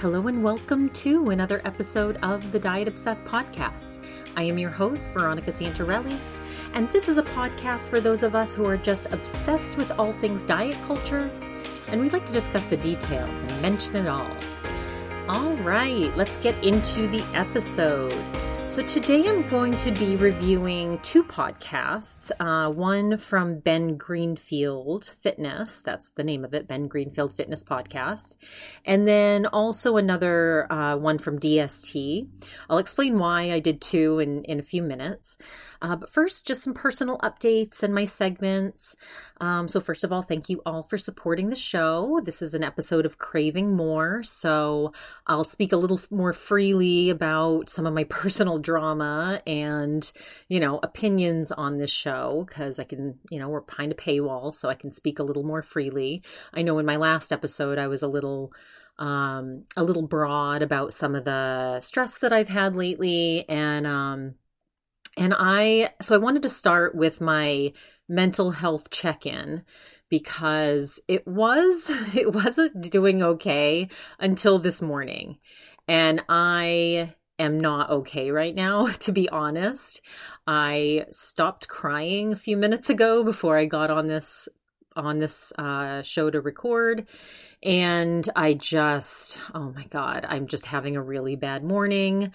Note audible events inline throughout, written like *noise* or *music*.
Hello and welcome to another episode of the Diet Obsessed podcast. I am your host, Veronica Santarelli, and this is a podcast for those of us who are just obsessed with all things diet culture, and we'd like to discuss the details and mention it all. All right, let's get into the episode. So, today I'm going to be reviewing two podcasts. Uh, one from Ben Greenfield Fitness, that's the name of it, Ben Greenfield Fitness Podcast. And then also another uh, one from DST. I'll explain why I did two in, in a few minutes. Uh, but first, just some personal updates and my segments. Um, so, first of all, thank you all for supporting the show. This is an episode of Craving More. So, I'll speak a little more freely about some of my *laughs* personal drama and, you know, opinions on this show because I can, you know, we're behind a paywall, so I can speak a little more freely. I know in my last episode, I was a little um a little broad about some of the stress that I've had lately and um and I, so I wanted to start with my mental health check in because it was, *laughs* it wasn't doing okay until this morning. And I am not okay right now, *laughs* to be honest. I stopped crying a few minutes ago before I got on this on this uh, show to record and I just oh my god, I'm just having a really bad morning.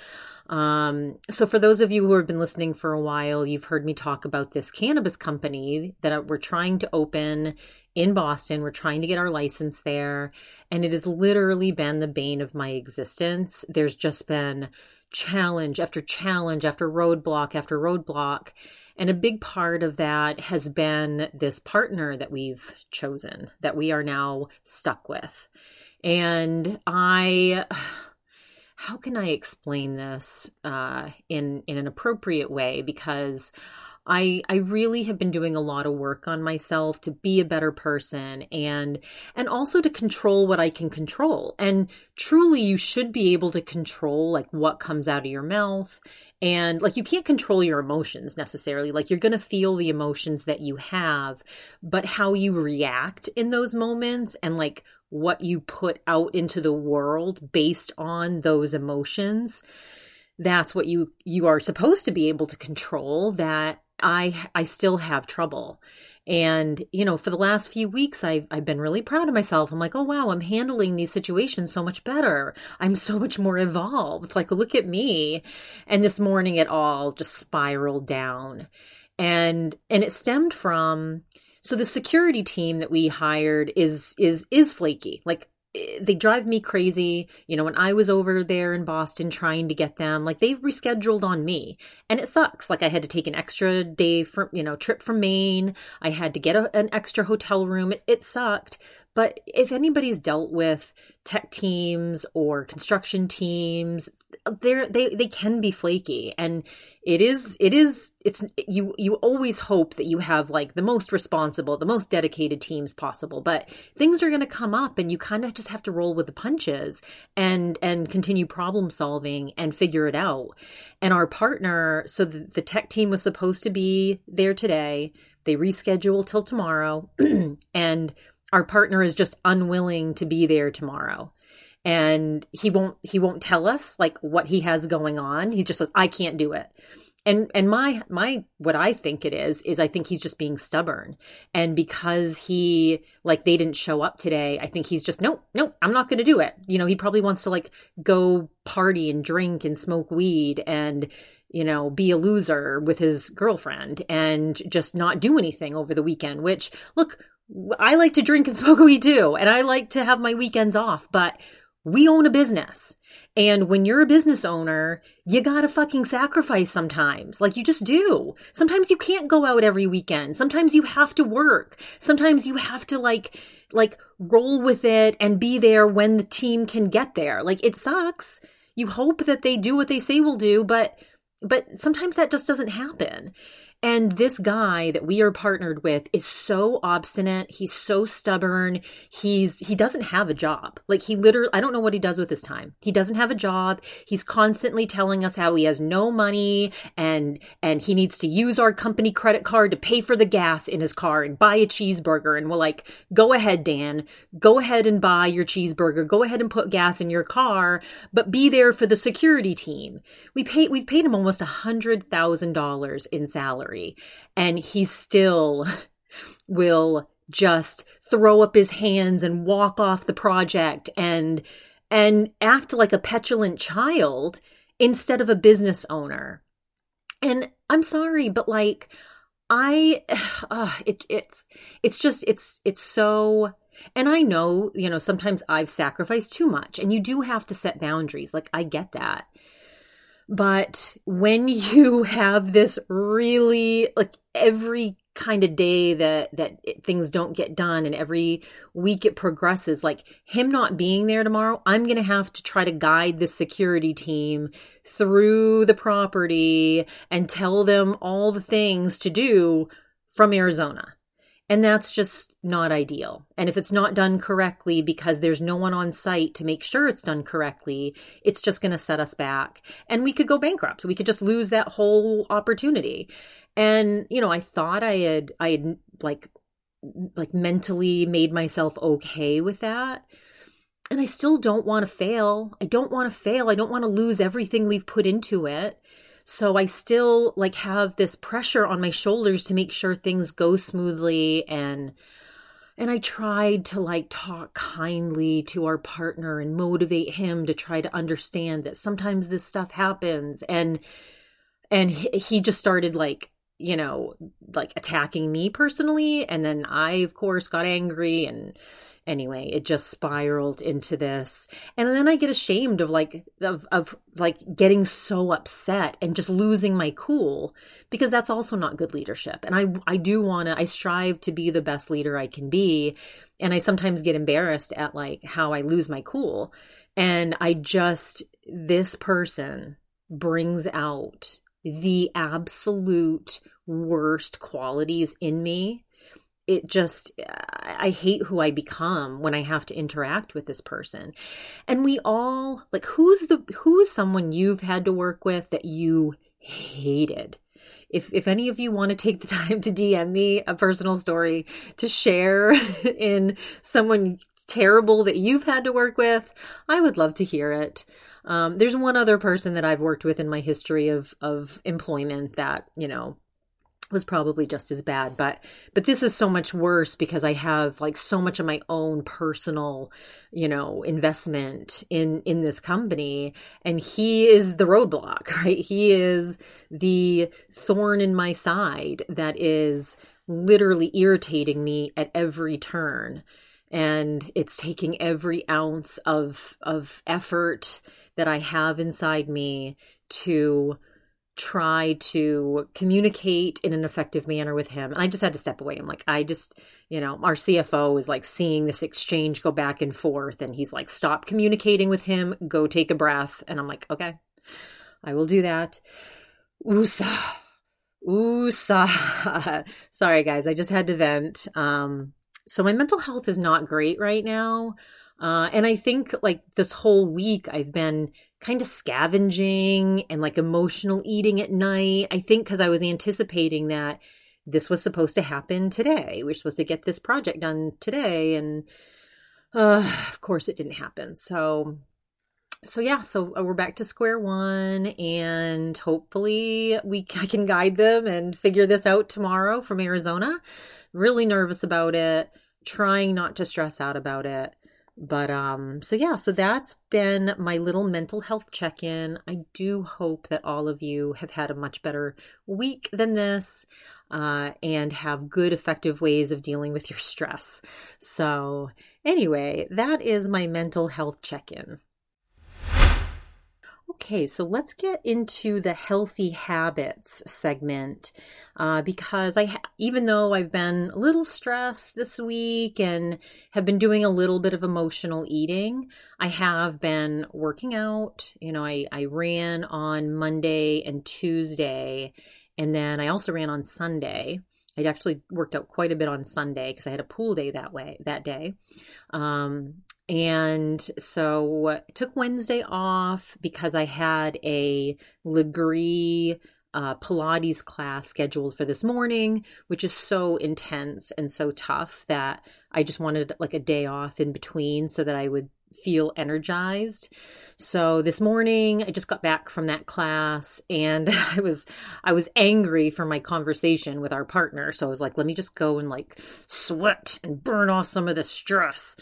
Um, so for those of you who have been listening for a while, you've heard me talk about this cannabis company that we're trying to open in Boston. We're trying to get our license there, and it has literally been the bane of my existence. There's just been challenge after challenge after roadblock after roadblock. And a big part of that has been this partner that we've chosen, that we are now stuck with. And I how can I explain this uh, in in an appropriate way? Because I I really have been doing a lot of work on myself to be a better person and and also to control what I can control. And truly you should be able to control like what comes out of your mouth and like you can't control your emotions necessarily. Like you're going to feel the emotions that you have, but how you react in those moments and like what you put out into the world based on those emotions that's what you you are supposed to be able to control that i i still have trouble. And you know for the last few weeks i've i've been really proud of myself. I'm like oh wow i'm handling these situations so much better. I'm so much more evolved. Like look at me. And this morning it all just spiraled down. And and it stemmed from so the security team that we hired is is is flaky. Like eh, they drive me crazy. You know, when I was over there in Boston trying to get them, like they rescheduled on me and it sucks. Like I had to take an extra day from, you know, trip from Maine. I had to get a, an extra hotel room. It, it sucked. But if anybody's dealt with tech teams or construction teams, they're, they, they can be flaky. And it is it is it's you you always hope that you have like the most responsible the most dedicated teams possible. But things are going to come up and you kind of just have to roll with the punches and and continue problem solving and figure it out. And our partner so the, the tech team was supposed to be there today. They reschedule till tomorrow. *clears throat* And our partner is just unwilling to be there tomorrow. And he won't he won't tell us like what he has going on. He just says i can't do it. And and my my what i think it is is i think he's just being stubborn. And because he like they didn't show up today i think he's just nope nope i'm not going to do it. You know he probably wants to like go party and drink and smoke weed and you know be a loser with his girlfriend and just not do anything over the weekend which look i like to drink and *laughs* smoke weed too and i like to have my weekends off but we own a business. And when you're a business owner, you gotta fucking sacrifice sometimes. Like you just do. Sometimes you can't go out every weekend. Sometimes you have to work. Sometimes you have to like, like roll with it and be there when the team can get there. Like it sucks. You hope that they do what they say will do, but, but sometimes that just doesn't happen. And this guy that we are partnered with is so obstinate. He's so stubborn. He's, he doesn't have a job. Like he literally, I don't know what he does with his time. He doesn't have a job. He's constantly telling us how he has no money and, and he needs to use our company credit card to pay for the gas in his car and buy a cheeseburger. And we're like, go ahead, Dan, go ahead and buy your cheeseburger. Go ahead and put gas in your car, but be there for the security team. We pay, we've paid him almost a hundred thousand dollars in salary and he still *laughs* will just throw up his hands and walk off the project and and act like a petulant child instead of a business owner. And I'm sorry, but like I *sighs* uh, it it's it's just it's it's so and I know, you know, sometimes I've sacrificed too much and you do have to set boundaries. Like I get that. But when you *laughs* have this really like every kind of day that that things don't get done and every week it progresses like him not being there tomorrow i'm going to have to try to guide the security team through the property and tell them all the things to do from arizona and that's just not ideal. And if it's not done correctly because there's no one on site to make sure it's done correctly, it's just going to set us back. And we could go bankrupt. We could just lose that whole opportunity. And, you know, I thought I had, I had like, like mentally made myself okay with that. And I still don't want to fail. I don't want to fail. I don't want to lose everything we've put into it. So I still like have this pressure on my shoulders to make sure things go smoothly and and I tried to like talk kindly to our partner and motivate him to try to understand that sometimes this stuff happens. And and he just started like you know like attacking me personally. And then I of course got angry and anyway it just spiraled into this. And then i get ashamed of like of, of like getting so upset and just losing my cool because that's also not good leadership. And i i do want to i strive to be the best leader i can be. And i sometimes get embarrassed at like how i lose my cool. And i just this person brings out the absolute worst qualities in me it just i hate who i become when i have to interact with this person. And we all like who's the who's someone you've had to work with that you hated? If if any of you want to take the *laughs* time to dm me a personal story to share *laughs* in someone terrible that you've had to work with i would love to hear it. Um, there's one other person that I've worked with in my history of of employment that you know was probably just as bad but but this is so much worse because i have like so much of my own personal you know investment in in this company and he is the roadblock *laughs* right? He is the thorn in my side that is literally irritating me at every turn and it's taking every ounce of of effort that i have inside me to try to communicate in an effective manner with him. And I just had to step away. I'm like, I just, you know, our CFO is like seeing this exchange go back and forth and he's like, stop communicating with him, go take a breath. And I'm like, okay, I will do that. Oosa. *laughs* Sorry guys, I just had to vent. Um, so my mental health is not great right now. Uh, and I think like this whole week I've been kind of scavenging and like emotional eating at night. I think because I was anticipating that this was supposed to happen today. We are supposed to get this project done today. And uh, of course it didn't happen. So, so yeah, so uh, we're back to square one and hopefully we *laughs* I can guide them and figure this out tomorrow from Arizona. Really nervous about it, trying not to stress out about it but um so yeah so that's been my little mental health check-in. I do hope that all of you have had a much better week than this uh, and have good effective ways of dealing with your stress. So anyway that is my mental health check-in Okay, so let's get into the healthy habits segment uh, because I, even though I've been a little stressed this week and have been doing a little bit of emotional eating, I have been working out. You know, I, I ran on Monday and Tuesday, And then I also ran on Sunday. I actually worked out quite a bit on Sunday because I had a pool day that way that day. Um, and so I took Wednesday off because I had a Lagree uh, Pilates class scheduled for this morning, which is so intense and so tough that I just wanted like a day off in between so that I would feel energized. So this morning I just got back from that class and *laughs* I was I was angry for my conversation with our partner. So I was like, let me just go and like sweat and burn off some of the stress.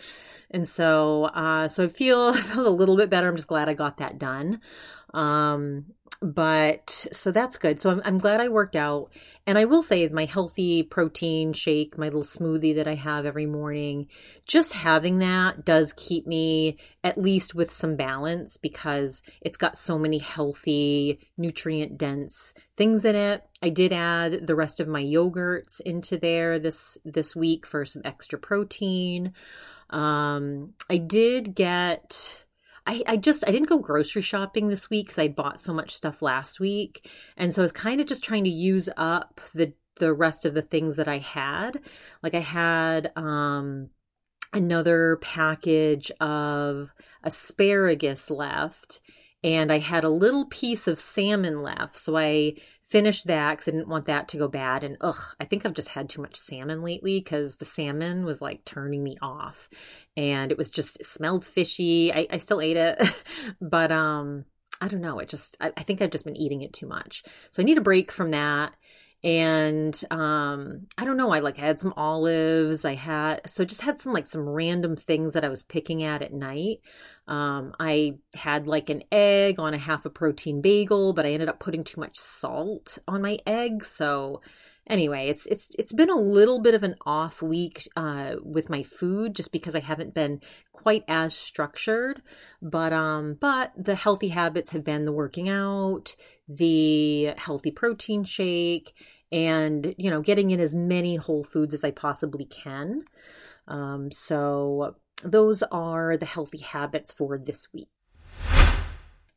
And so uh so I feel *laughs* I feel a little bit better. I'm just glad I got that done. Um but so that's good. So I'm, I'm glad I worked out. And I will say my healthy protein shake, my little smoothie that I have every morning, just having that does keep me at least with some balance because it's got so many healthy, nutrient dense things in it. I did add the rest of my yogurts into there this this week for some extra protein. Um, I did get I, I just I didn't go grocery shopping this week because I bought so much stuff last week, and so I was kind of just trying to use up the the rest of the things that I had. Like I had um, another package of asparagus left, and I had a little piece of salmon left, so I finished that because I didn't want that to go bad. And ugh, I think I've just had too much salmon lately because the salmon was like turning me off and it was just it smelled fishy. I, I still ate it, *laughs* but um, I don't know. It just I, I think I've just been eating it too much, so I need a break from that. And um, I don't know. I like had some olives. I had so just had some like some random things that I was picking at at night. Um, I had like an egg on a half a protein bagel, but I ended up putting too much salt on my egg, so anyway, it's it's it's been a little bit of an off week uh, with my food just because I haven't been quite as structured. But um, but the healthy habits have been the working out, the healthy protein shake, and you know getting in as many whole foods as I possibly can. Um, so those are the healthy habits for this week.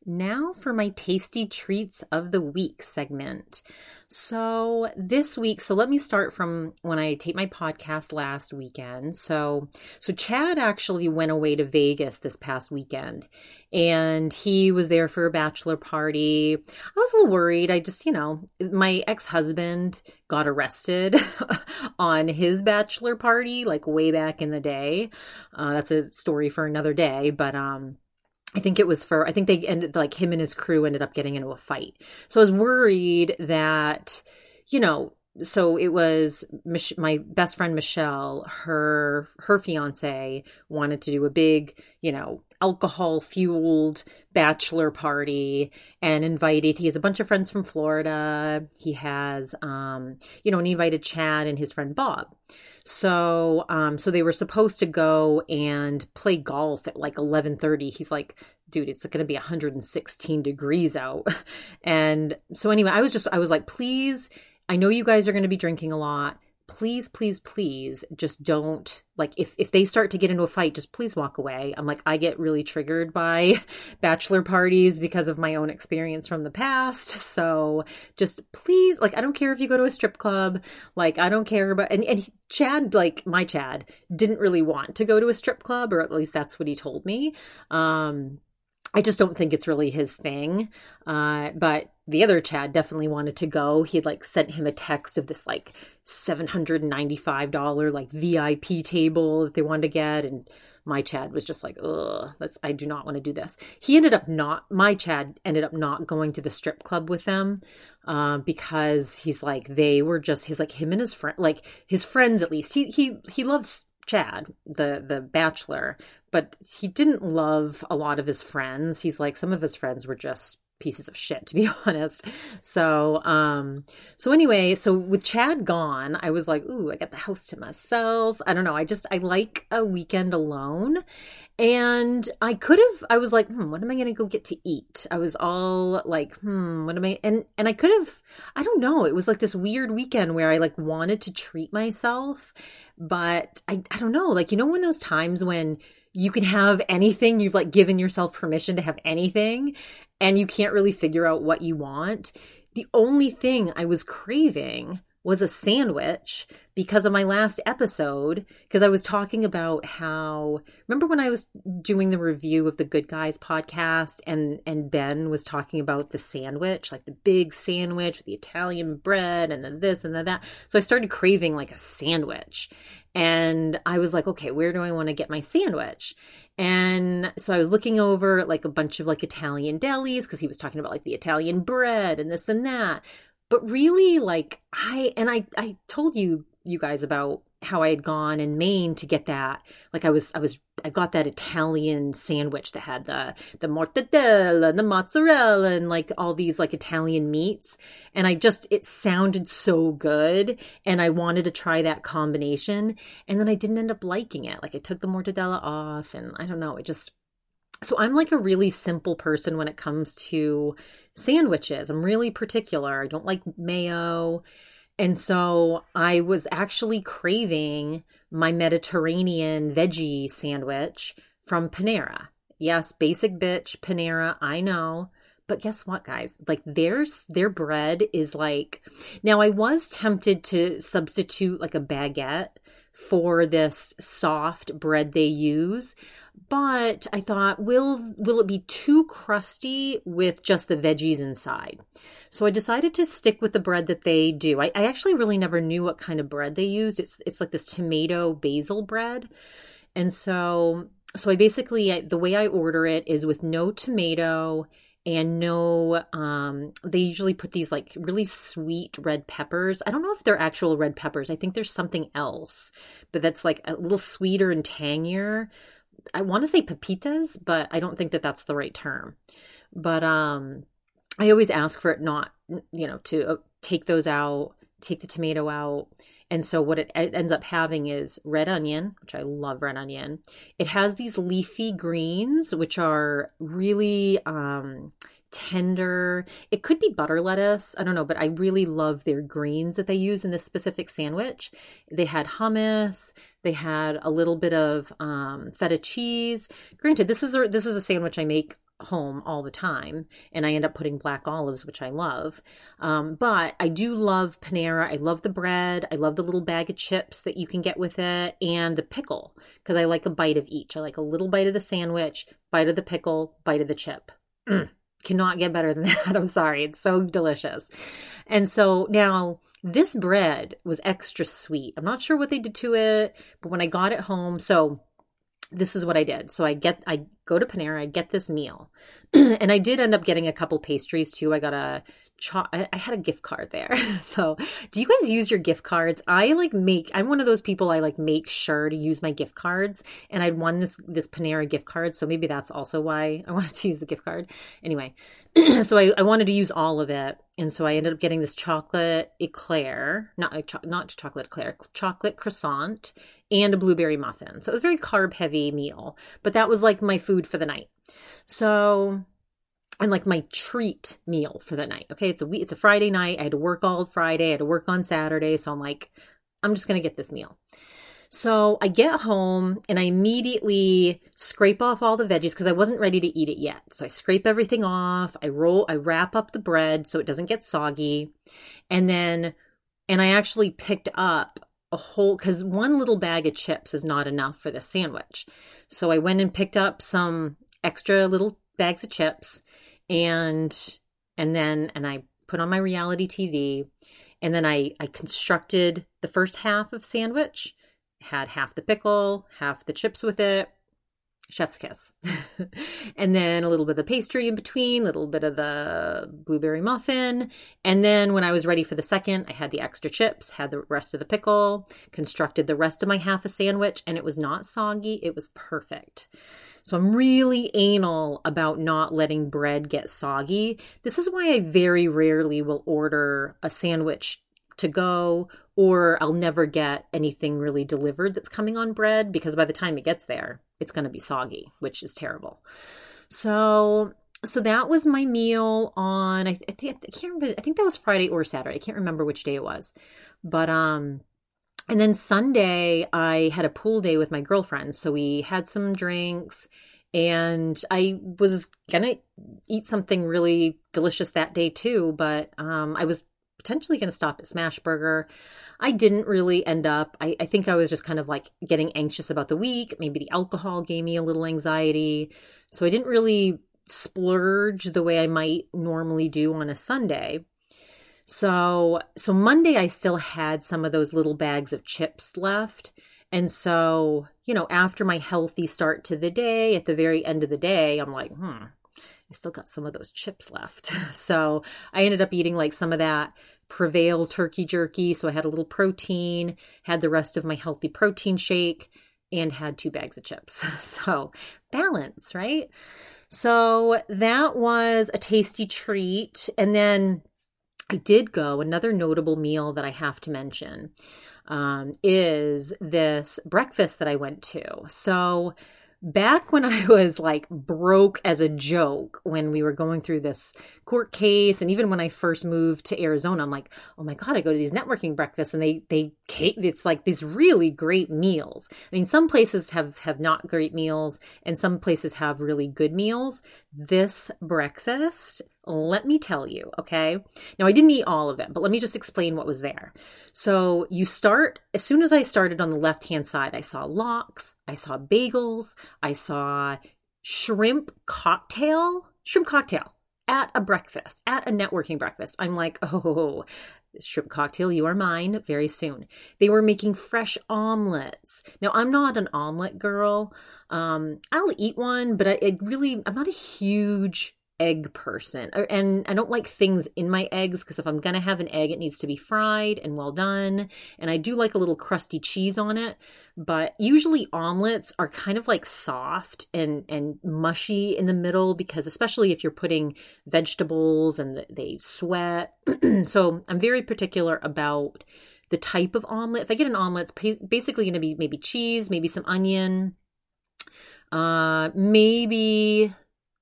Now for my tasty treats of the week segment. So this week, so let me start from when I taped my podcast last weekend. So, so Chad actually went away to Vegas this past weekend and he was there for a bachelor party. I was a little worried. I just, you know, my ex-husband got arrested *laughs* on his bachelor party like way back in the day. Uh, that's a story for another day, but, um, I think it was for, I think they ended, like him and his crew ended up getting into a fight. So I was worried that, you know, so it was my best friend Michelle, her, her fiance wanted to do a big, you know, alcohol fueled bachelor party and invited, he has a bunch of friends from Florida. He has, um, you know, and he invited Chad and his friend Bob. So, um, so they were supposed to go and play golf at like 11:30. He's like, dude, it's going to be 116 degrees out. *laughs* And so anyway, I was just I was like, please, I know you guys are going to be drinking a lot. Please please please just don't like if if they start to get into a fight just please walk away. I'm like i get really triggered by *laughs* bachelor parties because of my own experience from the past. So just please like i don't care if you go to a strip club. Like i don't care about and, and chad like my chad didn't really want to go to a strip club or at least that's what he told me. Um I just don't think it's really his thing. Uh, but the other Chad definitely wanted to go. He would like sent him a text of this like $795 like VIP table that they wanted to get. And my Chad was just like, ugh, that's, I do not want to do this. He ended up not, my Chad ended up not going to the strip club with them, uh, because he's like, they were just, he's like him and his friend, like his friends at least. He, he, he loves Chad, the the bachelor, but he didn't love a lot of his friends. He's like some of his friends were just pieces of shit *laughs* to be honest. So um so anyway, so with Chad gone, I was like, "Ooh, I got the house to myself." I don't know. I just I like a weekend alone. And I could have I was like, "Hmm, what am I going to go get to eat?" I was all like, "Hmm, what am I?" And and I could have I don't know. It was like this weird weekend where I like wanted to treat myself but I, I don't know, like, you know, when those times when you can have anything, you've like given yourself permission to have anything and you can't really figure out what you want. the only thing I was craving was a sandwich because of my last episode because I was talking about how remember when I was doing the review of the Good Guys podcast and and Ben was talking about the sandwich like the big sandwich with the Italian bread and then this and then that. So I started craving like a sandwich and I was like okay where do I want to get my sandwich? And so I was looking over like a bunch of like Italian delis because he was talking about like the Italian bread and this and that but really like i and i i told you you guys about how i had gone in maine to get that. Like i was i was i got that italian sandwich that had the the mortadella and the mozzarella and like all these like italian meats. And i just it sounded so good and i wanted to try that combination. And then i didn't end up liking it. Like i took the mortadella off and i don't know it just so I'm like a really simple person when it comes to sandwiches. I'm really particular. I don't like mayo. And so I was actually craving my Mediterranean veggie sandwich from Panera. Yes, basic bitch Panera, I know. But guess what, guys? Like their their bread is like now I was tempted to substitute like a baguette for this soft bread they use but I thought, will will it be too crusty with just the veggies inside? So I decided to stick with the bread that they do. I, I actually really never knew what kind of bread they used. It's it's like this tomato basil bread, and so so I basically the way I order it is with no tomato and no um they usually put these like really sweet red peppers i don't know if they're actual red peppers i think there's something else but that's like a little sweeter and tangier I want to say pepitas, but I don't think that that's the right term. But um, I always ask for it not, you know, to uh, take those out, take the tomato out. And so what it ends up having is red onion, which I love red onion. It has these leafy greens, which are really um, tender. It could be butter lettuce. I don't know, but I really love their greens that they use in this specific sandwich. They had hummus. They had a little bit of um, feta cheese. Granted, this is a this is a sandwich I make home all the time and i end up putting black olives which i love um, but i do love panera i love the bread i love the little bag of chips that you can get with it and the pickle because i like a bite of each i like a little bite of the sandwich bite of the pickle bite of the chip mm cannot get better than *laughs* that. I'm sorry. It's so delicious. And so now this bread was extra sweet. I'm not sure what they did to it, but when I got it home, so this is what I did. So I get I go to Panera, I get this meal. *clears throat* and I did end up getting a couple pastries too. I got a cho- I, had a gift card there. *laughs* So, do you guys use your gift cards? I like make. I'm one of those people. I like make sure to use my gift cards, and I'd won this this Panera gift card, so maybe that's also why I *laughs* wanted to use the gift card. Anyway, *clears throat* so I, I wanted to use all of it, and so I ended up getting this chocolate eclair, not not chocolate eclair, chocolate croissant, and a blueberry muffin. So it was a very carb heavy meal, but that was like my food for the night. So and like my treat meal for the night. Okay, it's a it's a Friday night. I had to work all Friday. I had to work on Saturday, so I'm like, I'm just gonna get this meal. So I get home and I immediately scrape off all the veggies because I wasn't ready to eat it yet. So I scrape everything off. I roll, I wrap up the bread so it doesn't get soggy, and then and I actually picked up a whole because one little bag of chips is not enough for this sandwich. So I went and picked up some extra little bags of chips and and then and I put on my reality TV and then I I constructed the first half of sandwich had half the pickle, half the chips with it. Chef's kiss. *laughs* and then a little bit of the pastry in between, a little bit of the blueberry muffin. And then when I was ready for the second, I had the extra chips, had the rest of the pickle, constructed the rest of my half a sandwich, and it was not soggy. It was perfect. So I'm really anal about not letting bread get soggy. This is why I very rarely will order a sandwich to go or I'll never get anything really delivered that's coming on bread because by the time it gets there, it's going to be soggy, which is terrible. So so that was my meal on I, think I can't remember I think that was Friday or Saturday. I can't remember which day it was. But um and then Sunday, I had a pool day with my girlfriends. So we had some drinks And I was gonna eat something really delicious that day too, but um, I was potentially gonna stop at Smashburger. I didn't really end up. I, I think I was just kind of like getting anxious about the week. Maybe the alcohol gave me a little anxiety. So I didn't really splurge the way I might normally do on a Sunday. So so Monday I still had some of those little bags of chips left. And so, you know, after my healthy start to the day, at the very end of the day, I'm like, hmm, I still got some of those chips left. *laughs* so I ended up eating like some of that Prevail turkey jerky. So I had a little protein, had the rest of my healthy protein shake, and had two bags of chips. *laughs* So balance, right? So that was a tasty treat. And then I did go, another notable meal that I have to mention um, is this breakfast that I went to. So back when I *laughs* was like broke as a joke when we were going through this court case and even when I first moved to Arizona I'm like oh my god I go to these networking breakfasts and they they it's like these really great meals. I mean some places have have not great meals and some places have really good meals. This breakfast let me tell you, okay? Now, I didn't eat all of it, but let me just explain what was there. So, you start, as soon as I started on the left hand side, I saw lox, I saw bagels, I saw shrimp cocktail, shrimp cocktail at a breakfast, at a networking breakfast. I'm like, *laughs* oh, shrimp cocktail, you are mine very soon. They were making fresh omelets. Now, I'm not an omelet girl. Um, I'll eat one, but I, I really, I'm not a huge egg person. And I don't like things in my eggs because if I'm going to have an egg, it needs to be fried and well done. And I do like a little crusty cheese on it. But usually omelets are kind of like soft and, and mushy in the middle because, especially if you're putting vegetables and they sweat. *clears throat* so I'm very particular about the type of omelet. If I get an omelet, it's basically going to be maybe cheese, maybe some onion, uh, maybe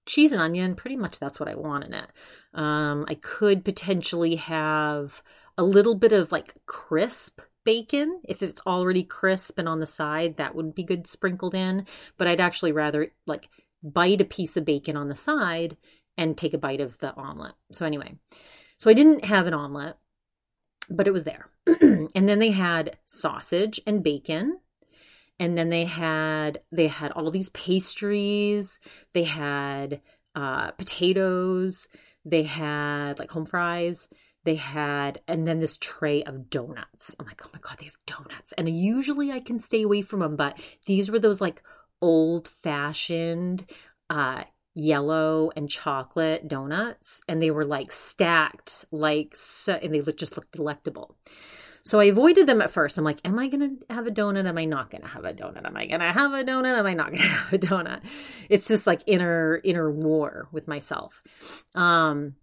cheese and onion, pretty much that's what I want in it. Um, I could potentially have a little bit of like crisp bacon. If it's already crisp and on the side, that would be good sprinkled in. But I'd actually rather like bite a piece of bacon on the side and take a bite of the omelet. So, anyway, so I didn't have an omelet, but it was there. *clears throat* and then they had sausage and bacon and then they had they had all these pastries. They had uh, potatoes. They had like home fries. They had and then this tray of donuts. I'm like oh my god they have donuts. And usually i can stay away from them but these were those like old fashioned uh yellow and chocolate donuts. And they were like stacked like so and they just looked delectable so I avoided them at first. I'm like, am I going to have a donut? Am I not going to have a donut? Am I going to have a donut? Am I not *laughs* going to have a donut? It's just like inner inner war with myself. Um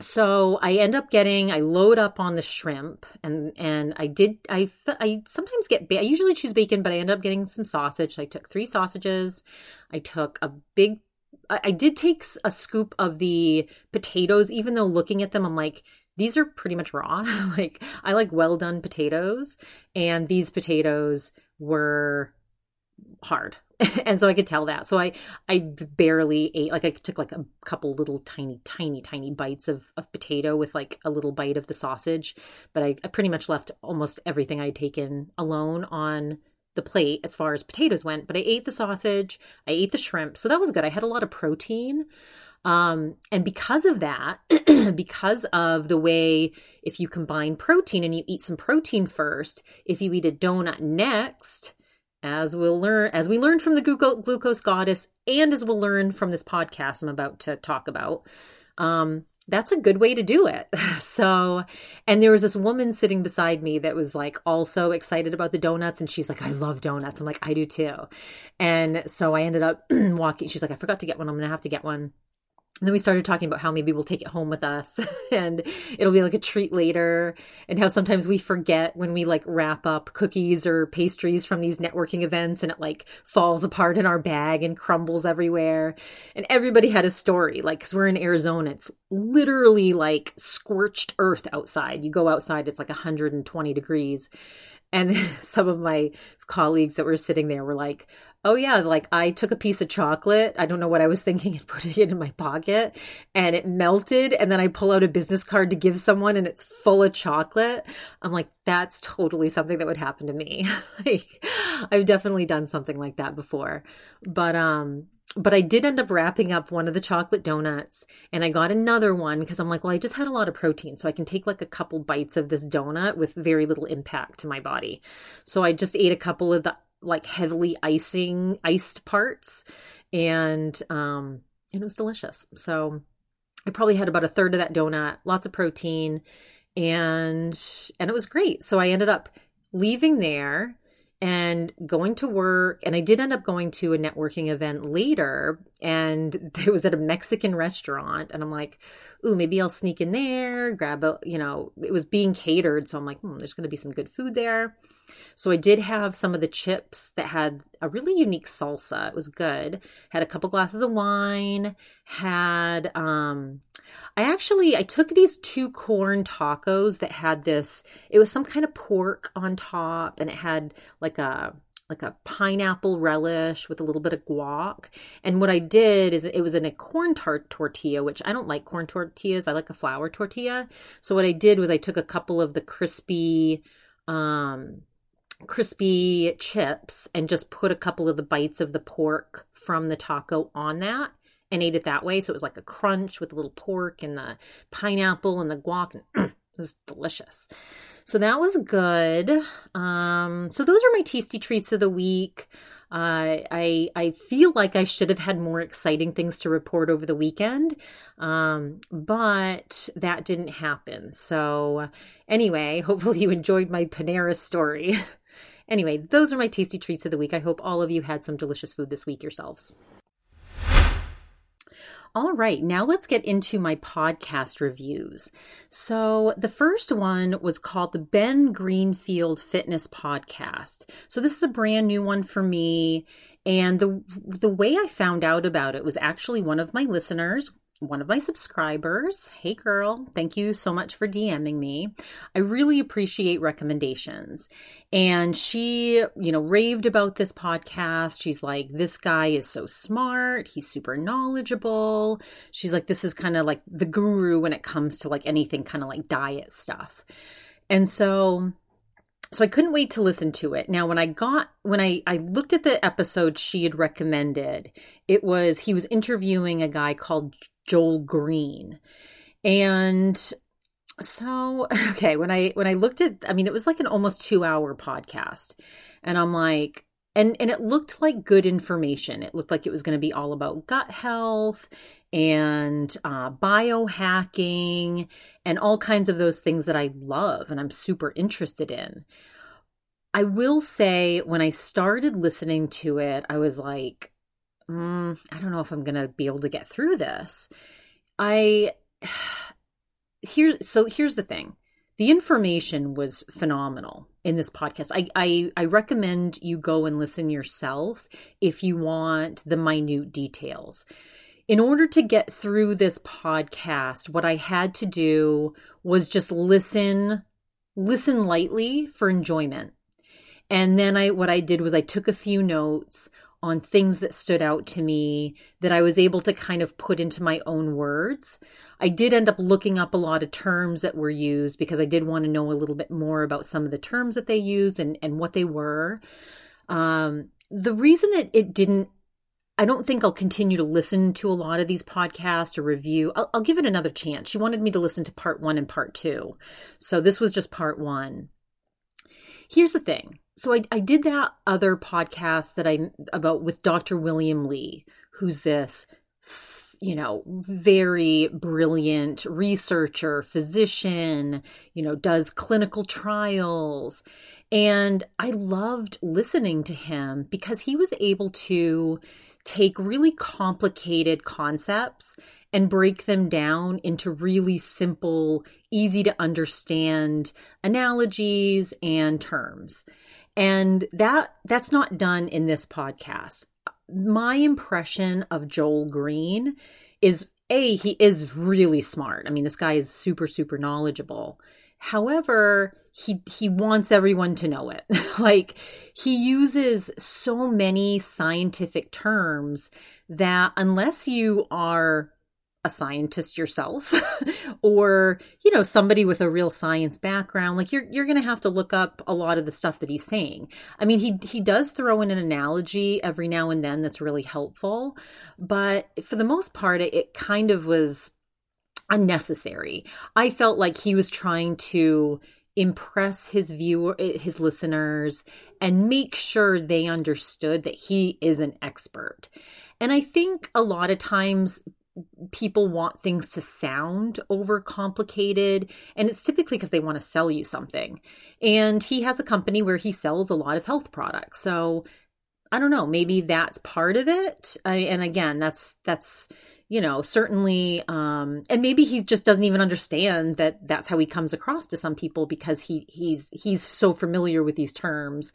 so I end up getting I load up on the shrimp and and I did I I sometimes get I usually choose bacon but I end up getting some sausage. I took 3 sausages. I took a big I did take a scoop of the potatoes even though looking at them I'm like these are pretty much raw. *laughs* like I like well done potatoes, and these potatoes were hard. *laughs* and so I could tell that. So I I barely ate like I took like a couple little tiny tiny tiny bites of of potato with like a little bite of the sausage, but I, I pretty much left almost everything I'd taken alone on the plate as far as potatoes went, but I ate the sausage, I ate the shrimp. So that was good. I had a lot of protein. Um, and because of that, *clears throat* because of the way if you combine protein and you eat some protein first, if you eat a donut next, as we'll learn, as we learned from the glucose goddess, and as we'll learn from this podcast I'm about to talk about, um, that's a good way to do it. *laughs* So, and there was this woman sitting beside me that was like also excited about the donuts. And she's like, I love donuts. I'm like, I do too. And so I ended up *clears throat* walking. She's like, I forgot to get one. I'm going to have to get one. And then we started talking about how maybe we'll take it home with us *laughs* and it'll be like a treat later and how sometimes we forget when we like wrap up cookies or pastries from these networking events and it like falls apart in our bag and crumbles everywhere. And everybody had a story like cuz we're in Arizona it's literally like scorched earth outside. You go outside it's like 120 degrees. And *laughs* some of my colleagues that were sitting there were like Oh yeah, like I took a piece of chocolate. I don't know what I was thinking and *laughs* put it in my pocket and it melted and then I pull out a business card to give someone and it's full of chocolate. I'm like that's totally something that would happen to me. *laughs* like I've definitely done something like that before. But um but I did end up wrapping up one of the chocolate donuts and I got another one because I'm like, well, I just had a lot of protein, so I can take like a couple bites of this donut with very little impact to my body. So I just ate a couple of the like heavily icing iced parts and um and it was delicious. So I probably had about a third of that donut, lots of protein and and it was great. So I ended up leaving there and going to work and I did end up going to a networking event later and *laughs* it was at a Mexican restaurant and I'm like, ooh, maybe I'll sneak in there, grab a, you know, it was being catered. So I'm like, hmm, there's going to be some good food there. So I did have some of the chips that had a really unique salsa. It was good. Had a couple glasses of wine, had um I actually I took these two corn tacos that had this it was some kind of pork on top and it had like a like a pineapple relish with a little bit of guac. And what I did is it was in a corn tart tortilla, which I don't like corn tortillas. I like a flour tortilla. So what I did was I took a couple of the crispy um crispy chips and just put a couple of the bites of the pork from the taco on that and ate it that way. So it was like a crunch with a little pork and the pineapple and the guac. *clears throat* it was delicious. So that was good. Um, so those are my tasty treats of the week. Uh, I I feel like I should have had more exciting things to report over the weekend, um, but that didn't happen. So anyway, *laughs* hopefully you enjoyed my Panera story. *laughs* Anyway, those are my tasty treats of the week. I hope all of you had some delicious food this week yourselves. All right, now let's get into my podcast reviews. So, the first one was called the Ben Greenfield Fitness Podcast. So, this is a brand new one for me. And the the way I found out about it was actually one of my listeners, one of my subscribers. Hey girl, thank you so much for DMing me. I really appreciate recommendations. And she, you know, raved about this podcast. She's like, this guy is so smart. He's super knowledgeable. She's like, this is kind of like the guru when it comes to like anything kind of like diet stuff. And so so I couldn't wait to listen to it. Now, when I got when I I looked at the episode she had recommended, it was he was interviewing a guy called Joel Greene. And so *laughs* okay, when I when I looked at I mean it was like an almost 2-hour podcast. And I'm like and and it looked like good information. It looked like it was going to be all about gut health and uh, biohacking and all kinds of those things that I love and I'm super interested in. I will say when I started listening to it, I was like, mm, I don't know if I'm going to be able to get through this. I *sighs* here so here's the thing. The information was phenomenal in this podcast. I, I I recommend you go and listen yourself if you want the minute details. In order to get through this podcast, what I had to do was just listen listen lightly for enjoyment. And then I what I did was I took a few notes on things that stood out to me that I was able to kind of put into my own words. I did end up looking up a lot of terms that were used because I did want to know a little bit more about some of the terms that they use and, and what they were. Um, the reason that it didn't, I don't think I'll continue to listen to a lot of these podcasts or review. I'll, I'll give it another chance. She wanted me to listen to part one and part two. So this was just part one. Here's the thing so I, I did that other podcast that I about with Dr. William Lee, who's this you know, very brilliant researcher, physician, you know, does clinical trials. And I loved listening to him because he was able to take really complicated concepts and break them down into really simple, easy to understand analogies and terms. And that that's not done in this podcast. My impression of Joel Greene is a he is really smart. I mean, this guy is super super knowledgeable. However, he he wants everyone to know it. *laughs* like he uses so many scientific terms that unless you are a scientist yourself *laughs* or you know somebody with a real science background like you're you're going to have to look up a lot of the stuff that he's saying i mean he he does throw in an analogy every now and then that's really helpful but for the most part it, it kind of was unnecessary i felt like he was trying to impress his viewer eh, his listeners and make sure they understood that he is an expert. And i think a lot of times people want things to sound over complicated and it's typically because they want to sell you something. And he has a company where he sells a lot of health products. So i don't know maybe that's part of it. I, and again that's that's you know certainly um and maybe he just doesn't even understand that that's how he comes across to some people because he he's he's so familiar with these terms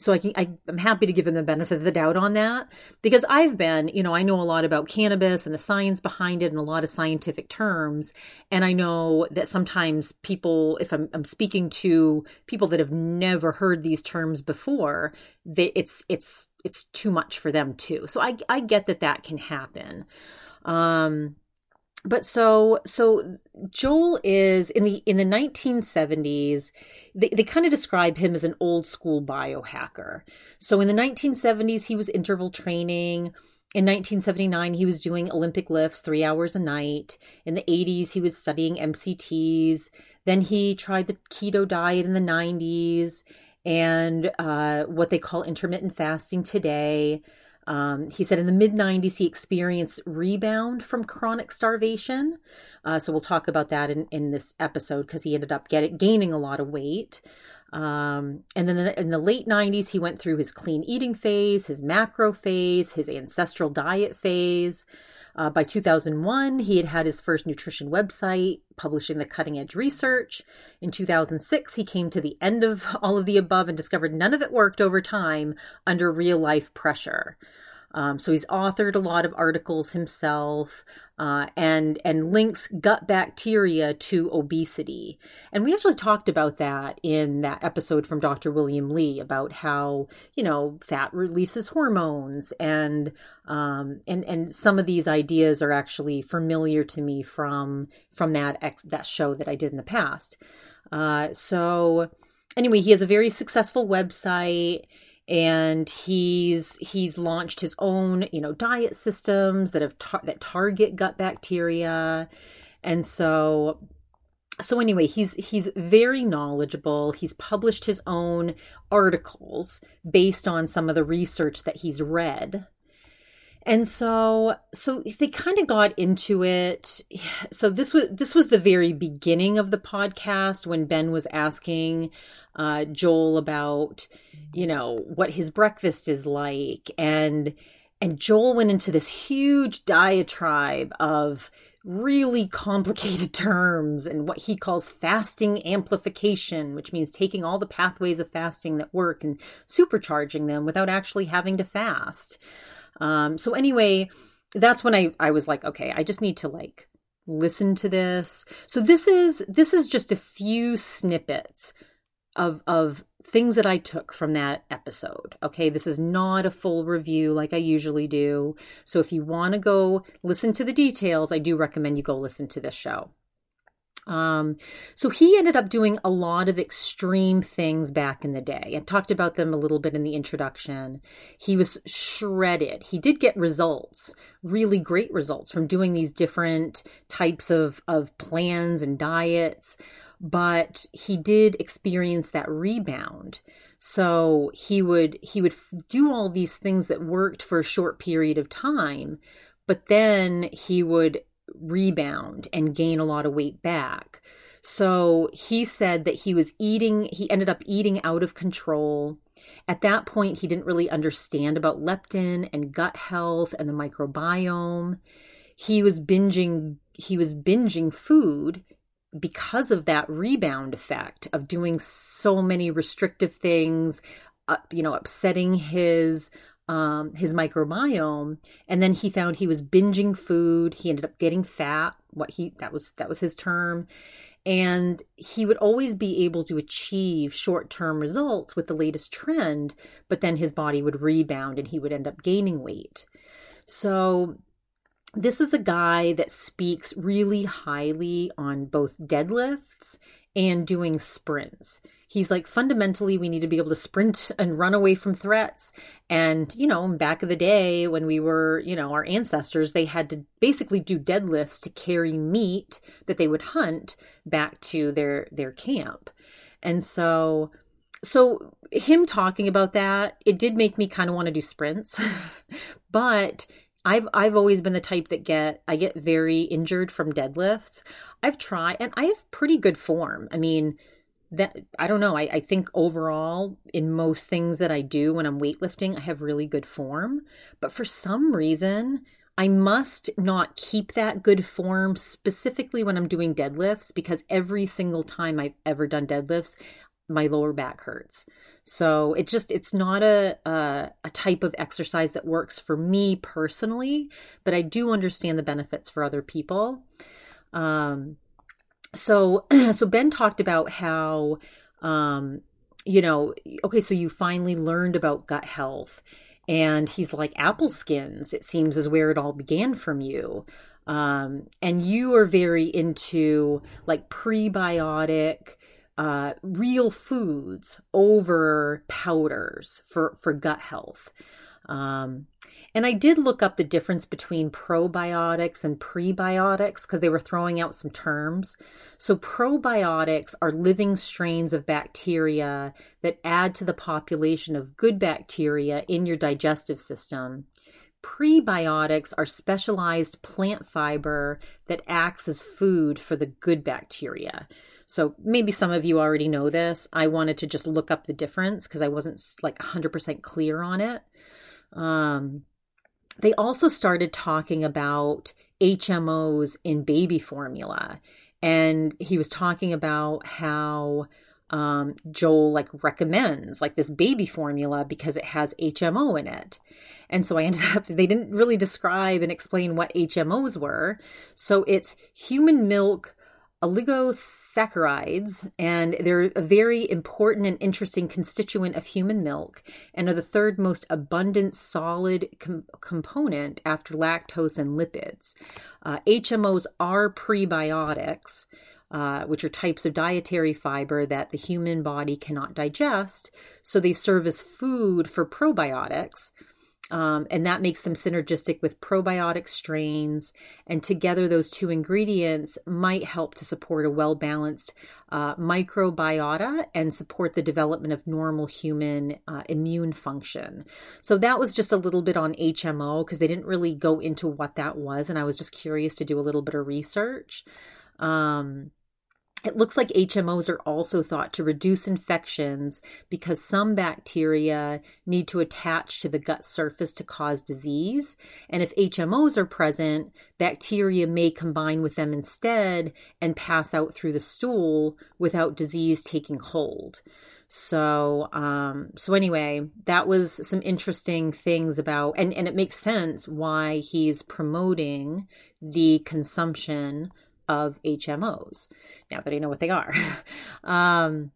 so I can, I, am happy to give him the benefit of the doubt on that because I've been, you know, I know a lot about cannabis and the science behind it and a lot of scientific terms. And I know that sometimes people, if I'm, I'm speaking to people that have never heard these terms before, they, it's, it's, it's too much for them too. So I, I get that that can happen. Um, but so so Joel is in the in the 1970s they, they kind of describe him as an old school biohacker. So in the 1970s he was interval training. In 1979 he was doing Olympic lifts 3 hours a night. In the 80s he was studying MCTs. Then he tried the keto diet in the 90s and uh, what they call intermittent fasting today. Um, he said in the mid 90s, he experienced rebound from chronic starvation. Uh, so we'll talk about that in, in this episode because he ended up getting, gaining a lot of weight. Um, and then in the late 90s, he went through his clean eating phase, his macro phase, his ancestral diet phase. Uh, by 2001, he had had his first nutrition website, publishing the cutting edge research. In 2006, he came to the end of *laughs* all of the above and discovered none of it worked over time under real life pressure. Um, so he's authored a lot of articles himself uh, and and links gut bacteria to obesity. And we actually talked about that in that episode from Dr. William Li about how you know fat releases hormones and um, and and some of these ideas are actually familiar to me from from that ex- that show that I did in the past. Uh, so anyway, he has a very successful website and he's he's launched his own you know diet systems that have tar- that target gut bacteria. And so so anyway he's he's very knowledgeable. He's published his own articles based on some of the research that he's read. And so so they kind of got into it. So this was this was the very beginning of the podcast when ben was asking uh, Joel about, you know, what his breakfast is like. And and Joel went into this huge diatribe of really complicated *laughs* terms and what he calls fasting amplification, which means taking all the pathways of fasting that work and supercharging them without actually having to fast. Um, so anyway, that's when I, I was like, okay, I just need to like listen to this. So this is this is just a few snippets of of things that I took from that episode. Okay, this is not a full review like I usually do. So if you want to go listen to the details, I do recommend you go listen to this show. Um, so he ended up doing a lot of extreme things back in the day. I talked about them a little bit in the introduction. He was shredded. He did get results, really great results from doing these different types of, of plans and diets but he did experience that rebound. So he would he would do all these things that worked for a short period of time but then he would rebound and gain a lot of weight back. So he said that he was eating he ended up eating out of control. At that point he didn't really understand about leptin and gut health and the microbiome. He was binging he was binging food because of that rebound effect of doing so many restrictive things, uh, you know, upsetting his um, his microbiome, and then he found he was binging food. He ended up getting fat. What he that was that was his term, And he would always be able to achieve short term results with the latest trend, but then his body would rebound and he would end up gaining weight. So, this is a guy that speaks really highly on both deadlifts and doing sprints. He's like, fundamentally, we need to be able to sprint *laughs* and run away from threats. And, you know, back of the day when we were, you know, our ancestors, they had to basically do deadlifts to carry meat that they would hunt back to their, their camp. And so, so him talking about that, it did make me kind of want to do sprints, *laughs* but I've I've always been the type that get I get very injured from deadlifts. I've tried and I have pretty good form. I mean, that I don't know. I, I think overall in most things that I do when I'm weightlifting, I have really good form. But for some reason, I must not keep that good form specifically when I'm doing deadlifts because every single time I've ever done deadlifts, my lower back hurts. So it's just it's not a, a, a type of exercise that works for me personally, but I do understand the benefits for other people. Um, so *clears throat* so Ben talked about how um, you know okay so you finally learned about gut health and he's like apple skins it seems is where it all began from you um, and you are very into like prebiotic uh, real foods over powders for, for gut health. Um, and I did look up the difference between probiotics and prebiotics because they were throwing out some terms. So, probiotics are living strains of bacteria that add to the population of good bacteria in your digestive system. Prebiotics are specialized plant fiber that acts as food for the good bacteria. So maybe some of you already know this. I wanted to just look up the difference because I wasn't like 100% clear on it. Um, they also started talking about HMOs in baby formula. And he was talking about how um, Joel like recommends like this baby formula because it has HMO in it. And so I ended up, they didn't really describe and explain what HMOs were. So it's human milk oligosaccharides, and they're a very important and interesting constituent of human milk and are the third most abundant solid com- component after lactose and lipids. Uh, HMOs are prebiotics. Uh, which are types of dietary fiber that the human body cannot digest. So they serve as food for probiotics, um, and that makes them synergistic with probiotic strains. And together, those two ingredients might help to support a well balanced uh, microbiota and support the development of normal human uh, immune function. So, that was just a little bit on HMO because they didn't really go into what that was. And I was just curious to do a little bit of research. Um, it looks like HMOs are also thought to reduce infections because some bacteria need to attach to the gut surface to cause disease. And if HMOs are present, bacteria may combine with them instead and pass out through the stool without disease taking hold. So, um, so anyway, that was some interesting things about, and, and it makes sense why he's promoting the consumption of HMOs, now that I know what they are. *laughs* um,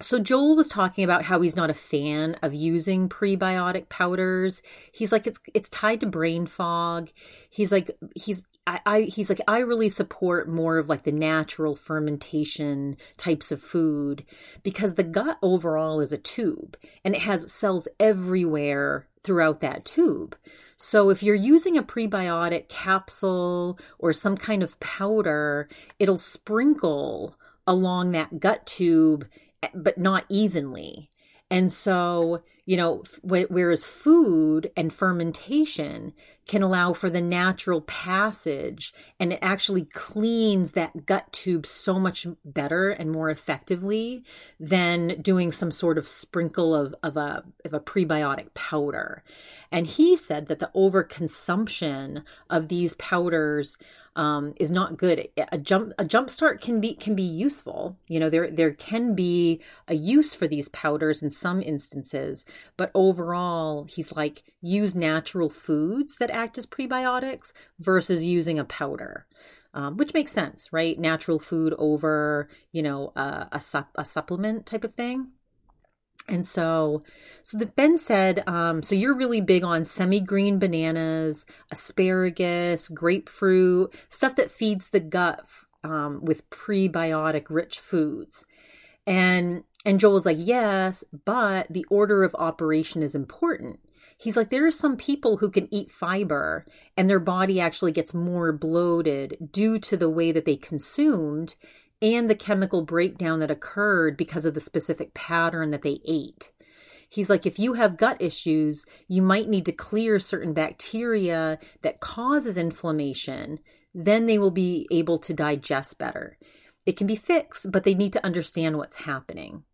so Joel was talking about how he's not a fan of using prebiotic powders. He's like it's it's tied to brain fog. He's like he's I, I he's like I really support more of like the natural fermentation types of food because the gut overall is a tube and it has cells everywhere throughout that tube. So if you're using a prebiotic capsule or some kind of powder, it'll sprinkle along that gut tube, eh, but not evenly. And so, you know, whereas food and fermentation can allow for the natural passage and it actually cleans that gut tube so much better and more effectively than doing some sort of sprinkle of, of a of a prebiotic powder. And he said that the overconsumption of these powders um, is not good. A jump a jump start can be can be useful. You know, there there can be a use for these powders in some instances, but overall, he's like use natural foods that act as prebiotics versus using a powder. um, which makes sense, right? Natural food over, you know, uh, a, a supplement type of thing. And so, so Ben said, um, so you're really big on semi-green bananas, asparagus, grapefruit, stuff that feeds the gut um, with prebiotic rich foods. And and Joel was like, yes, but the order of operation is important. He's like, there are some people who can eat fiber and their body actually gets more bloated due to the way that they consumed and the chemical breakdown that occurred because of the specific pattern that they ate. He's like, if you have gut issues, you might need to clear certain bacteria that causes inflammation. Then they will be able to digest better. It can be fixed, but they need to understand what's happening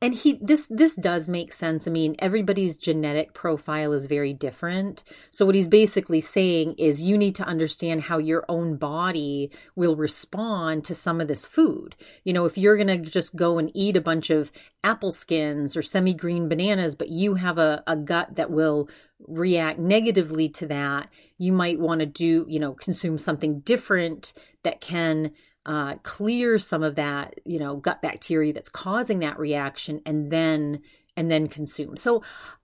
and he this this does make sense. I mean everybody's genetic profile is very different. So what he's basically saying is you need to understand how your own body will respond to some of this food. You know if you're going to just go and eat a bunch of apple skins or semi-green bananas but you have a, a gut that will react negatively to that you might want to do you know consume something different that can uh, clear some of that, you know, gut bacteria that's causing that reaction, and then and then consume. So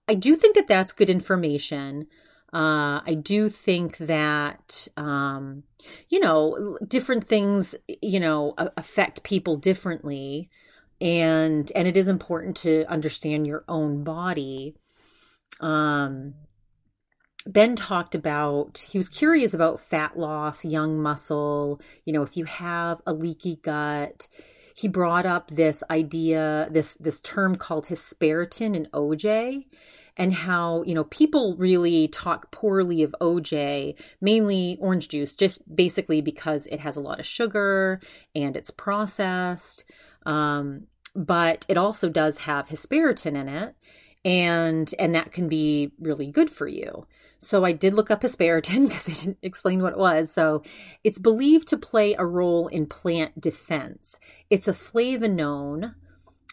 I do think that that's good information. Uh, I do think that um, you know different things you know affect people differently, and and it is important to understand your own body. Um, Ben talked about he was curious about fat loss, young muscle, you know, if you have a leaky gut. He brought up this idea, this this term called hesperidin and OJ and how, you know, people really talk poorly of OJ, mainly orange juice, just basically because it has a lot of sugar and it's processed. Um, but it also does have hesperidin in it and and that can be really good for you. So I did look up hesperidin because *laughs* they didn't explain what it was. So it's believed to play a role in plant defense. It's a flavanone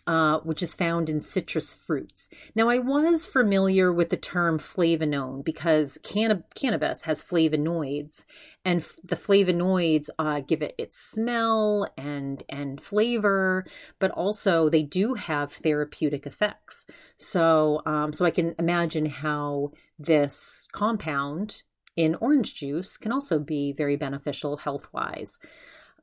uh, which is found in citrus fruits. Now, I was familiar with the term flavanone because canna- cannabis has flavonoids, and f- the flavonoids uh, give it its smell and and flavor, but also they do have therapeutic effects. So, um, so I can imagine how this compound in orange juice can also be very beneficial health wise.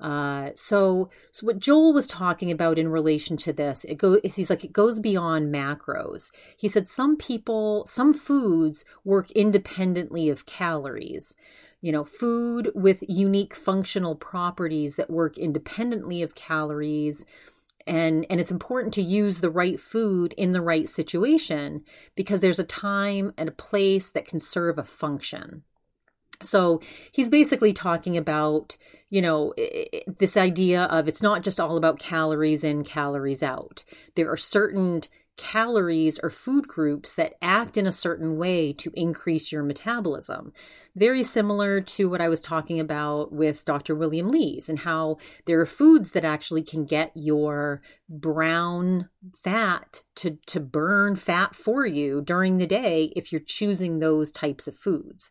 Uh, so, so what Joel was talking about in relation to this, it goes. He's like it goes beyond macros. He said some people, some foods work independently of calories. You know, food with unique functional properties that work independently of calories. And, and it's important to use the right food in the right situation because there's a time and a place that can serve a function. So he's basically talking about, you know, this idea of it's not just all about calories in, calories out. There are certain calories or food groups that act in a certain way to increase your metabolism. Very similar to what I was talking about with Dr. William Lees and how there are foods that actually can get your brown fat to, to burn fat for you during the day if you're choosing those types of foods.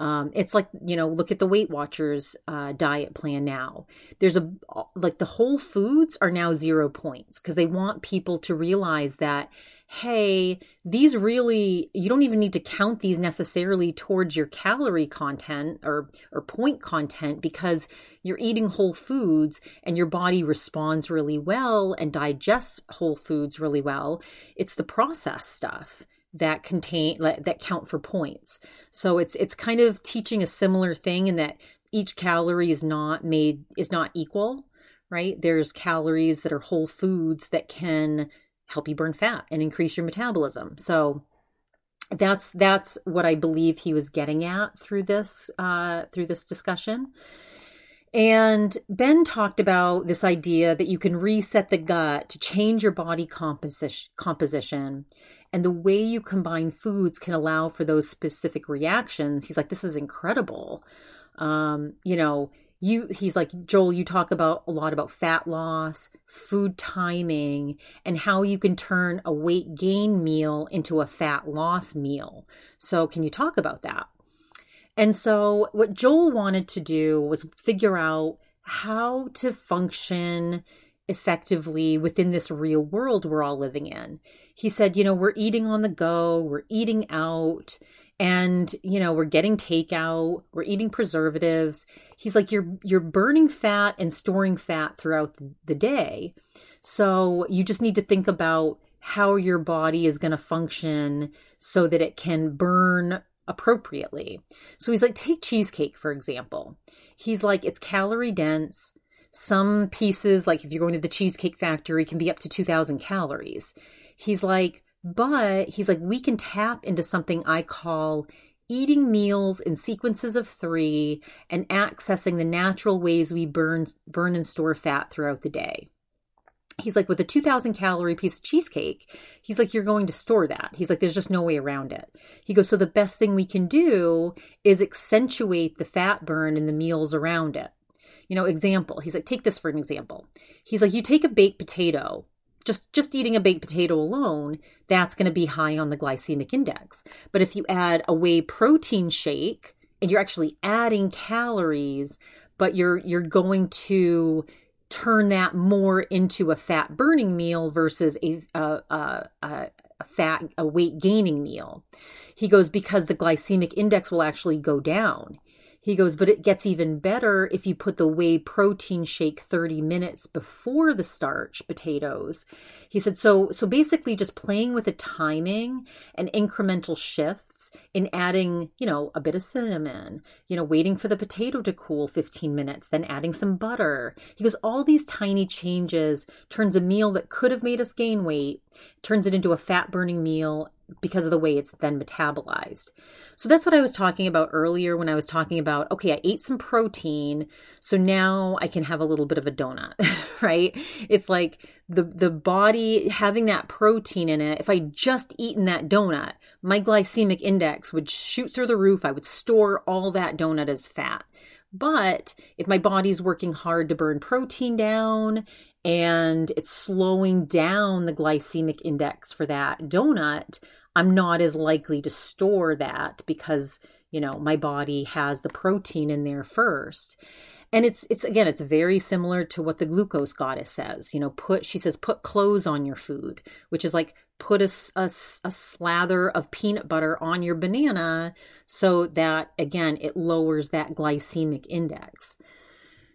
Um, it's like you know, look at the Weight Watchers uh, diet plan now. There's a like the whole foods are now zero points because they want people to realize that hey, these really you don't even need to count these necessarily towards your calorie content or or point content because you're eating whole foods and your body responds really well and digests whole foods really well. It's the processed stuff that contain that count for points. So it's it's kind of teaching a similar thing in that each calorie is not made is not equal, right? There's calories that are whole foods that can help you burn fat and increase your metabolism. So that's that's what I believe he was getting at through this uh, through this discussion. And Ben talked about this idea that you can reset the gut to change your body composition, composition and the way you combine foods can allow for those specific reactions. He's like this is incredible. Um, you know you he's like joel you talk about a lot about fat loss food timing and how you can turn a weight gain meal into a fat loss meal. So can you talk about that? And so, what Joel wanted to do was figure out how to function effectively within this real world we're all living in. He said, you know, we're eating on the go, we're eating out, and you know, we're getting takeout, we're eating preservatives. He's like you're you're burning fat and storing fat throughout the day. So, you just need to think about how your body is going to function so that it can burn appropriately. So he's like, take cheesecake, for example. He's like, it's calorie dense. Some pieces, like if you're going to the Cheesecake Factory, can be up to 2,000 calories. He's like, but he's like, we can tap into something I call eating meals in sequences of three and accessing the natural ways we burn, burn and store fat throughout the day. He's like with a 2000 calorie piece of cheesecake he's like you're going to store that. He's like there's just no way around it. He goes so the best thing we can do is accentuate the fat burn in the meals around it. You know example he's like take this for an example. He's like you take a baked potato just just eating a baked potato alone that's going to be high on the glycemic index. But if you add a whey protein shake and you're actually adding calories but you're you're going to turn that more into a fat burning meal versus a, a, a, a fat a weight gaining meal. He goes because the glycemic index will actually go down he goes, but it gets even better if you put the whey protein shake 30 minutes before the starch potatoes. He said, so, so basically just playing with the timing and incremental shifts in adding, you know, a bit of cinnamon, you know, waiting for the potato to cool 15 minutes, then adding some butter. He goes, all these tiny changes turns a meal that could have made us gain weight, turns it into a fat burning meal because of the way it's then metabolized. So that's what I was talking about earlier when I was talking about okay, I ate some protein, so now I can have a little bit of a donut, *laughs* right? It's like the the body having that protein in it. If I just eaten that donut, my glycemic index would shoot through the roof. I would store all that donut as fat. But if my body's working hard to burn protein down and it's slowing down the glycemic index for that donut, I'm not as likely to store that because, you know, my body has the protein in there first. And it's it's again it's very similar to what the glucose goddess says. You know, put she says put clothes on your food, which is like put a, a, a slather of peanut butter on your banana so that again it lowers that glycemic index.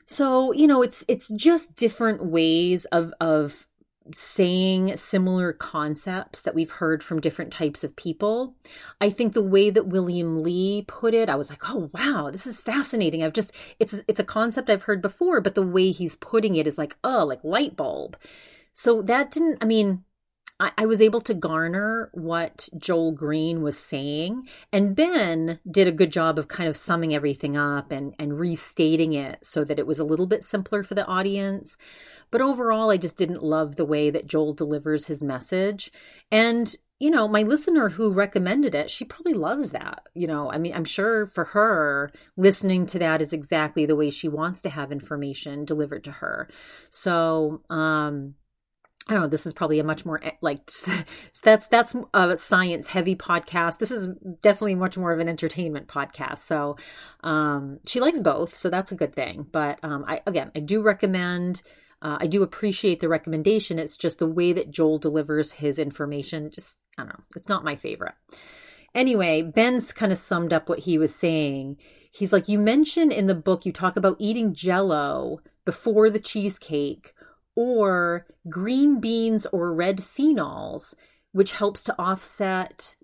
So, you know, it's it's just different ways of of saying similar concepts that we've heard from different types of people. I think the way that William Li put it, I was like, "Oh wow, this is fascinating." I've just it's it's a concept I've heard before, but the way he's putting it is like, "Oh, like light bulb." So that didn't I mean, I, I was able to garner what Joel Greene was saying, and Ben did a good job of kind of summing everything up and, and restating it so that it was a little bit simpler for the audience. But overall, I just didn't love the way that Joel delivers his message. And you know, my listener who recommended it, she probably loves that. You know, I mean, I'm sure for her, listening to that is exactly the way she wants to have information delivered to her. So, um, I don't know. This is probably a much more eh, like *laughs* that's that's a science heavy podcast. This is definitely much more of an entertainment podcast. So um, she likes both, so that's a good thing. But um, I again, I do recommend. Uh, I do appreciate the recommendation. It's just the way that Joel delivers his information. Just I don't know. It's not my favorite. Anyway, Ben's kind of summed up what he was saying. He's like, you mentioned in the book you talk about eating Jello before the cheesecake or green beans or red phenols, which helps to offset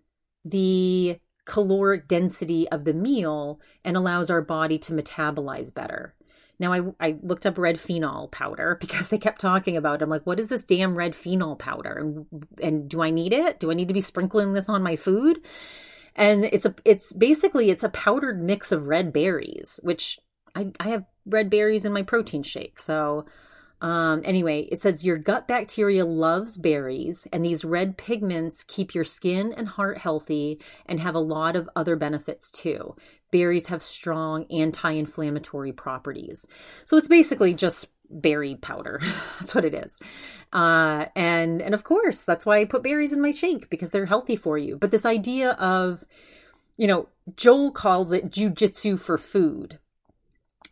the caloric density of the meal and allows our body to metabolize better. Now, I, I looked up red phenol powder *laughs* because they kept talking about it. I'm like, what is this damn red phenol powder? And, and do I need it? Do I need to be sprinkling this on my food? And it's a it's basically it's a powdered mix of red berries, which I, I have red berries in my protein shake. So um, anyway, it says your gut bacteria loves berries, and these red pigments keep your skin and heart healthy and have a lot of other benefits too. Berries have strong anti inflammatory properties. So it's basically just berry powder. *laughs* that's what it is. Uh, and, and of course, that's why I put berries in my shake because they're healthy for you. But this idea of, you know, Joel calls it jujitsu for food.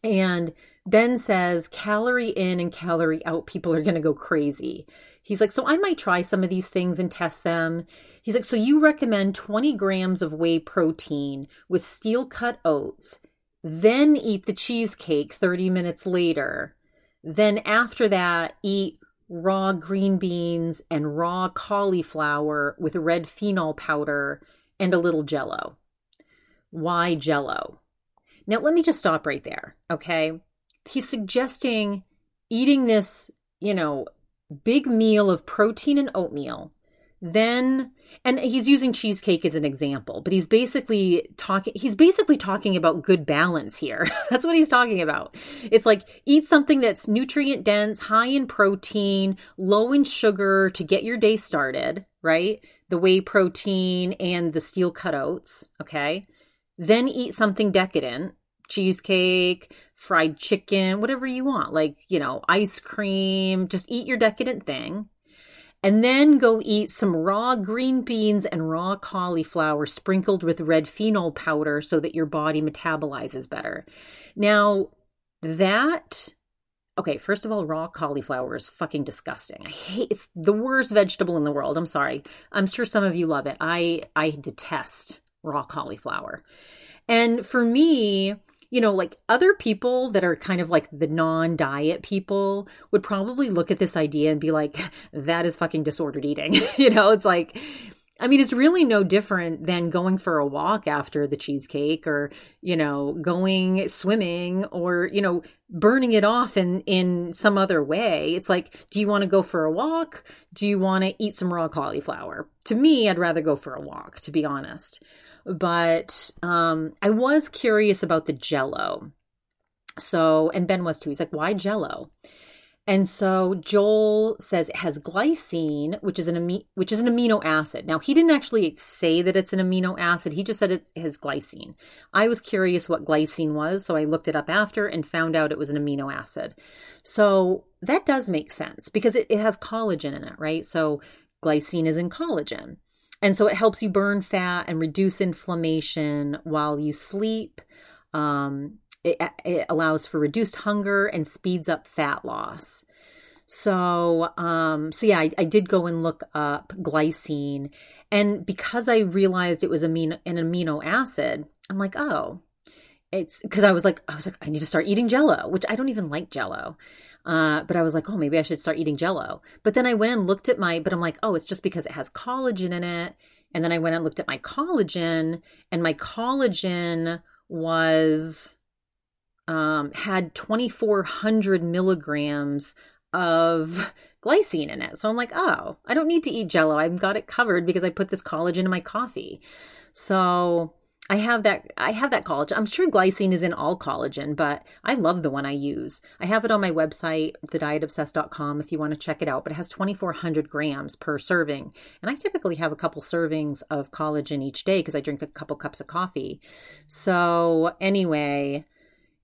And Ben says calorie in and calorie out people are going to go crazy. He's like, so I might try some of these things and test them. He's like, so you recommend 20 grams of whey protein with steel cut oats, then eat the cheesecake 30 minutes later. Then after that, eat raw green beans and raw cauliflower with red phenol powder and a little jello. Why jello? Now, let me just stop right there, okay? He's suggesting eating this, you know, big meal of protein and oatmeal. Then and he's using cheesecake as an example but he's basically talking he's basically talking about good balance here. *laughs* That's what he's talking about. It's like eat something that's nutrient dense high in protein low in sugar to get your day started right? The whey protein and the steel cut oats okay? Then eat something decadent cheesecake fried chicken whatever you want like you know ice cream just eat your decadent thing and then go eat some raw green beans and raw cauliflower sprinkled with red phenol powder so that your body metabolizes better. Now, that okay, first of all, raw cauliflower is fucking disgusting. I hate it's the worst vegetable in the world. I'm sorry. I'm sure some of you love it. I I detest raw cauliflower. And for me, you know, like other people that are kind of like the non diet people would probably look at this idea and be like, *laughs* that is fucking disordered eating. *laughs* you know, it's like, I mean, it's really no different than going for a walk after the cheesecake or, you know, going swimming or, you know, burning it off in, in some other way. It's like, do you want to go for a walk? Do you want to eat some raw cauliflower? To me, I'd rather go for a walk, to be honest but um, I was curious about the jello. So, and Ben was too. He's like, why jello? And so Joel says it has glycine, which is an ami- which is an amino acid. Now he didn't actually say that it's an amino acid. He just said it has glycine. I was curious what glycine was, so I looked it up after and found out it was an amino acid. So that does make sense because it, it has collagen in it, right? So glycine is in collagen. And so it helps you burn fat and reduce inflammation while you sleep. Um, it, it, allows for reduced hunger and speeds up fat loss. So, um, so yeah, I, I, did go and look up glycine, and because I realized it was amino, an amino acid, I'm like, oh, it's because I was like, I was like, I need to start eating Jello, which I don't even like Jello. Uh, but I was like, oh, maybe I should start eating jello. But then I went and looked at my, but I'm like, oh, it's just because it has collagen in it. And then I went and looked at my collagen, and my collagen was, um, had 2,400 milligrams of glycine in it. So I'm like, oh, I don't need to eat jello. I've got it covered because I put this collagen in my coffee. So I have that I have that collagen. I'm sure glycine is in all collagen, but I love the one I use. I have it on my website, thedietobsessed.com if you want to check it out, but it has 2400 grams per serving. And I typically have a couple servings of collagen each day because I drink a couple cups of coffee. So, anyway,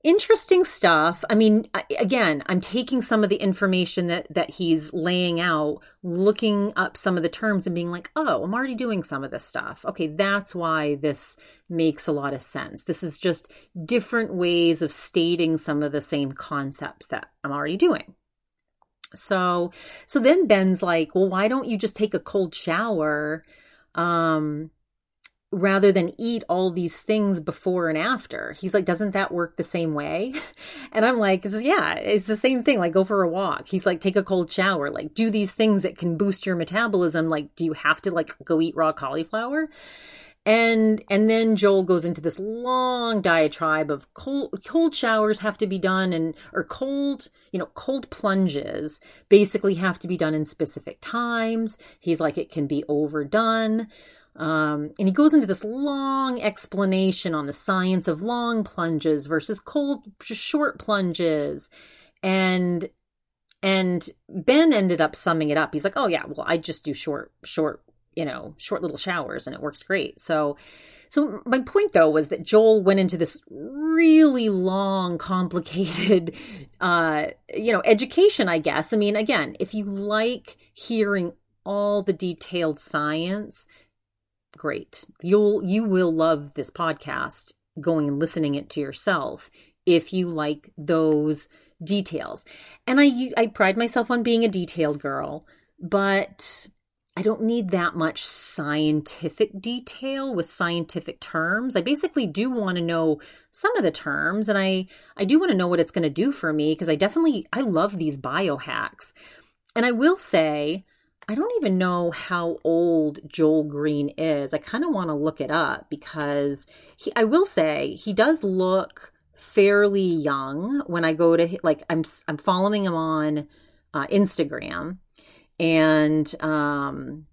interesting stuff. I mean, again, I'm taking some of the information that that he's laying out, looking up some of the terms and being like, "Oh, I'm already doing some of this stuff." Okay, that's why this makes a lot of sense. This is just different ways of stating some of the same concepts that I'm already doing. So, so then Ben's like, "Well, why don't you just take a cold shower?" Um, rather than eat all these things before and after. He's like, doesn't that work the same way? *laughs* And I'm like, yeah, it's the same thing. Like, go for a walk. He's like, take a cold shower. Like, do these things that can boost your metabolism. Like, do you have to like go eat raw cauliflower? And and then Joel goes into this long diatribe of cold cold showers have to be done and or cold, you know, cold plunges basically have to be done in specific times. He's like it can be overdone. Um, and he goes into this long explanation on the science of long plunges versus cold, short plunges. And and Ben ended up summing it up. He's like, "Oh yeah, well I just do short, short, you know, short little showers, and it works great." So, so my point though was that Joel went into this really long, *laughs* complicated, uh, you know, education. I guess. I mean, again, if you like hearing all the detailed science, great. You'll you will love this podcast going and listening it to yourself if you like those details. And I I pride myself on being a detailed girl, but I don't need that much scientific detail with scientific terms. I basically do want to know some of the terms and I I do want to know what it's going to do for me because I definitely I love these biohacks. And I will say I don't even know how old Joel Greene is. I kind of want to look it up because he, I will say he does look fairly young when I go to like I'm I'm following him on uh, Instagram and um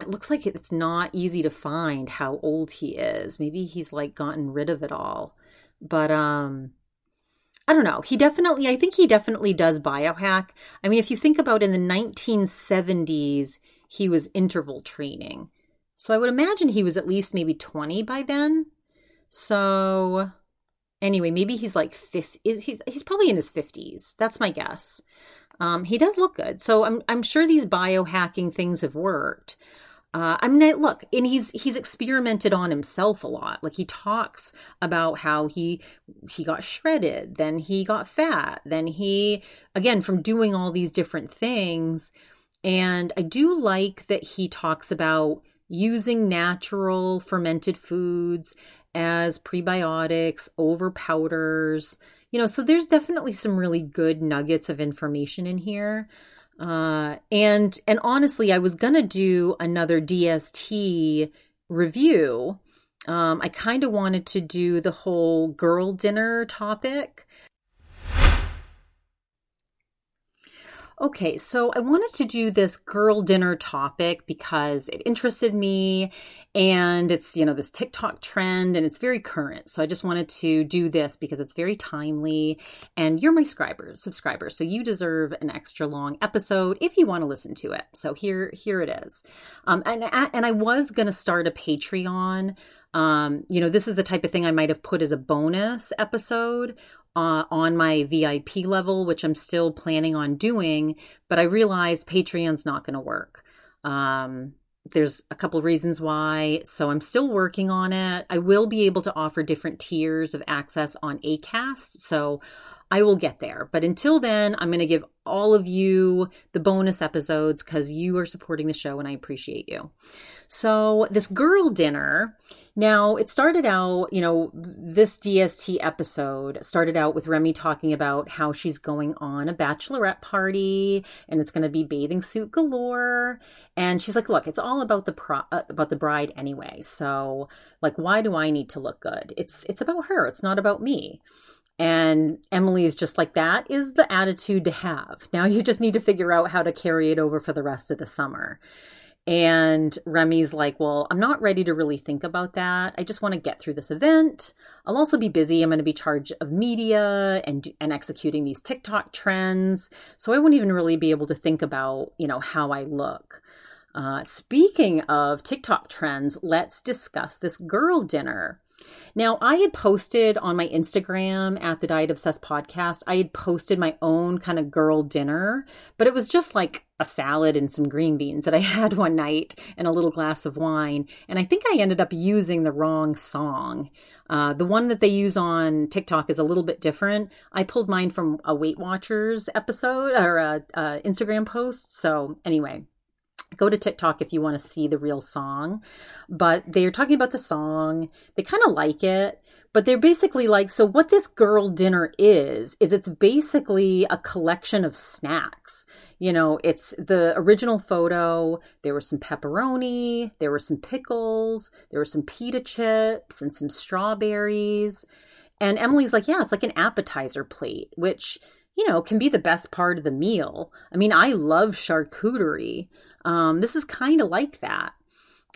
it looks like it's not easy to find how old he is. Maybe he's like gotten rid of it all. But um I don't know. He definitely, I think he definitely does biohack. I mean, if you think about in the 1970s, he was interval training. So I would imagine he was at least maybe 20 by then. So anyway, maybe he's like 50, he's, he's probably in his 50s. That's my guess. Um, he does look good. So I'm, I'm sure these biohacking things have worked. Uh, I mean, look, and he's he's experimented on himself a lot. Like he talks about how he he got shredded, then he got fat, then he again from doing all these different things. And I do like that he talks about using natural fermented foods as prebiotics over powders. You know, so there's definitely some really good nuggets of information in here. Uh, and and honestly, I was gonna do another DST review. Um, I kind of wanted to do the whole girl dinner topic, Okay, so I wanted to do this girl dinner topic because it interested me and it's, you know, this TikTok trend and it's very current. So I just wanted to do this because it's very timely and you're my subscribers, subscribers. So you deserve an extra long episode if you want to listen to it. So here here it is. Um and and I was going to start a Patreon um, you know, this is the type of thing I might have put as a bonus episode uh, on my VIP level, which I'm still planning on doing, but I realized Patreon's not going to work. Um, there's a couple reasons why, so I'm still working on it. I will be able to offer different tiers of access on ACAST, so I will get there. But until then, I'm going to give all of you the bonus episodes because you are supporting the show and I appreciate you. So, this girl dinner now, it started out, you know, this DST episode started out with Remy talking about how she's going on a bachelorette party and it's going to be bathing suit galore. And she's like, "Look, it's all about the pro- uh, about the bride anyway. So, like why do I need to look good? It's it's about her. It's not about me." And Emily is just like, that is the attitude to have. Now you just need to figure out how to carry it over for the rest of the summer. And Remy's like, Well, I'm not ready to really think about that. I just want to get through this event. I'll also be busy. I'm going to be charged of media and and executing these TikTok trends. So I won't even really be able to think about, you know, how I look. Uh, speaking of TikTok trends, let's discuss this girl dinner. Now, I had posted on my Instagram at the Diet Obsessed podcast, I had posted my own kind of girl dinner, but it was just like a salad and some green beans that I *laughs* had one night and a little glass of wine. And I think I ended up using the wrong song. Uh, the one that they use on TikTok is a little bit different. I pulled mine from a Weight Watchers episode or a, a Instagram post. So, anyway, go to TikTok if you want to see the real song. But they're talking about the song. They kind of like it, but they're basically like so what this girl dinner is is it's basically a collection of snacks. You know, it's the original photo. There was some pepperoni, there were some pickles, there were some pita chips and some strawberries. And Emily's like, "Yeah, it's like an appetizer plate," which you know, can be the best part of the meal. I mean, I love charcuterie, um, this is kind of like that.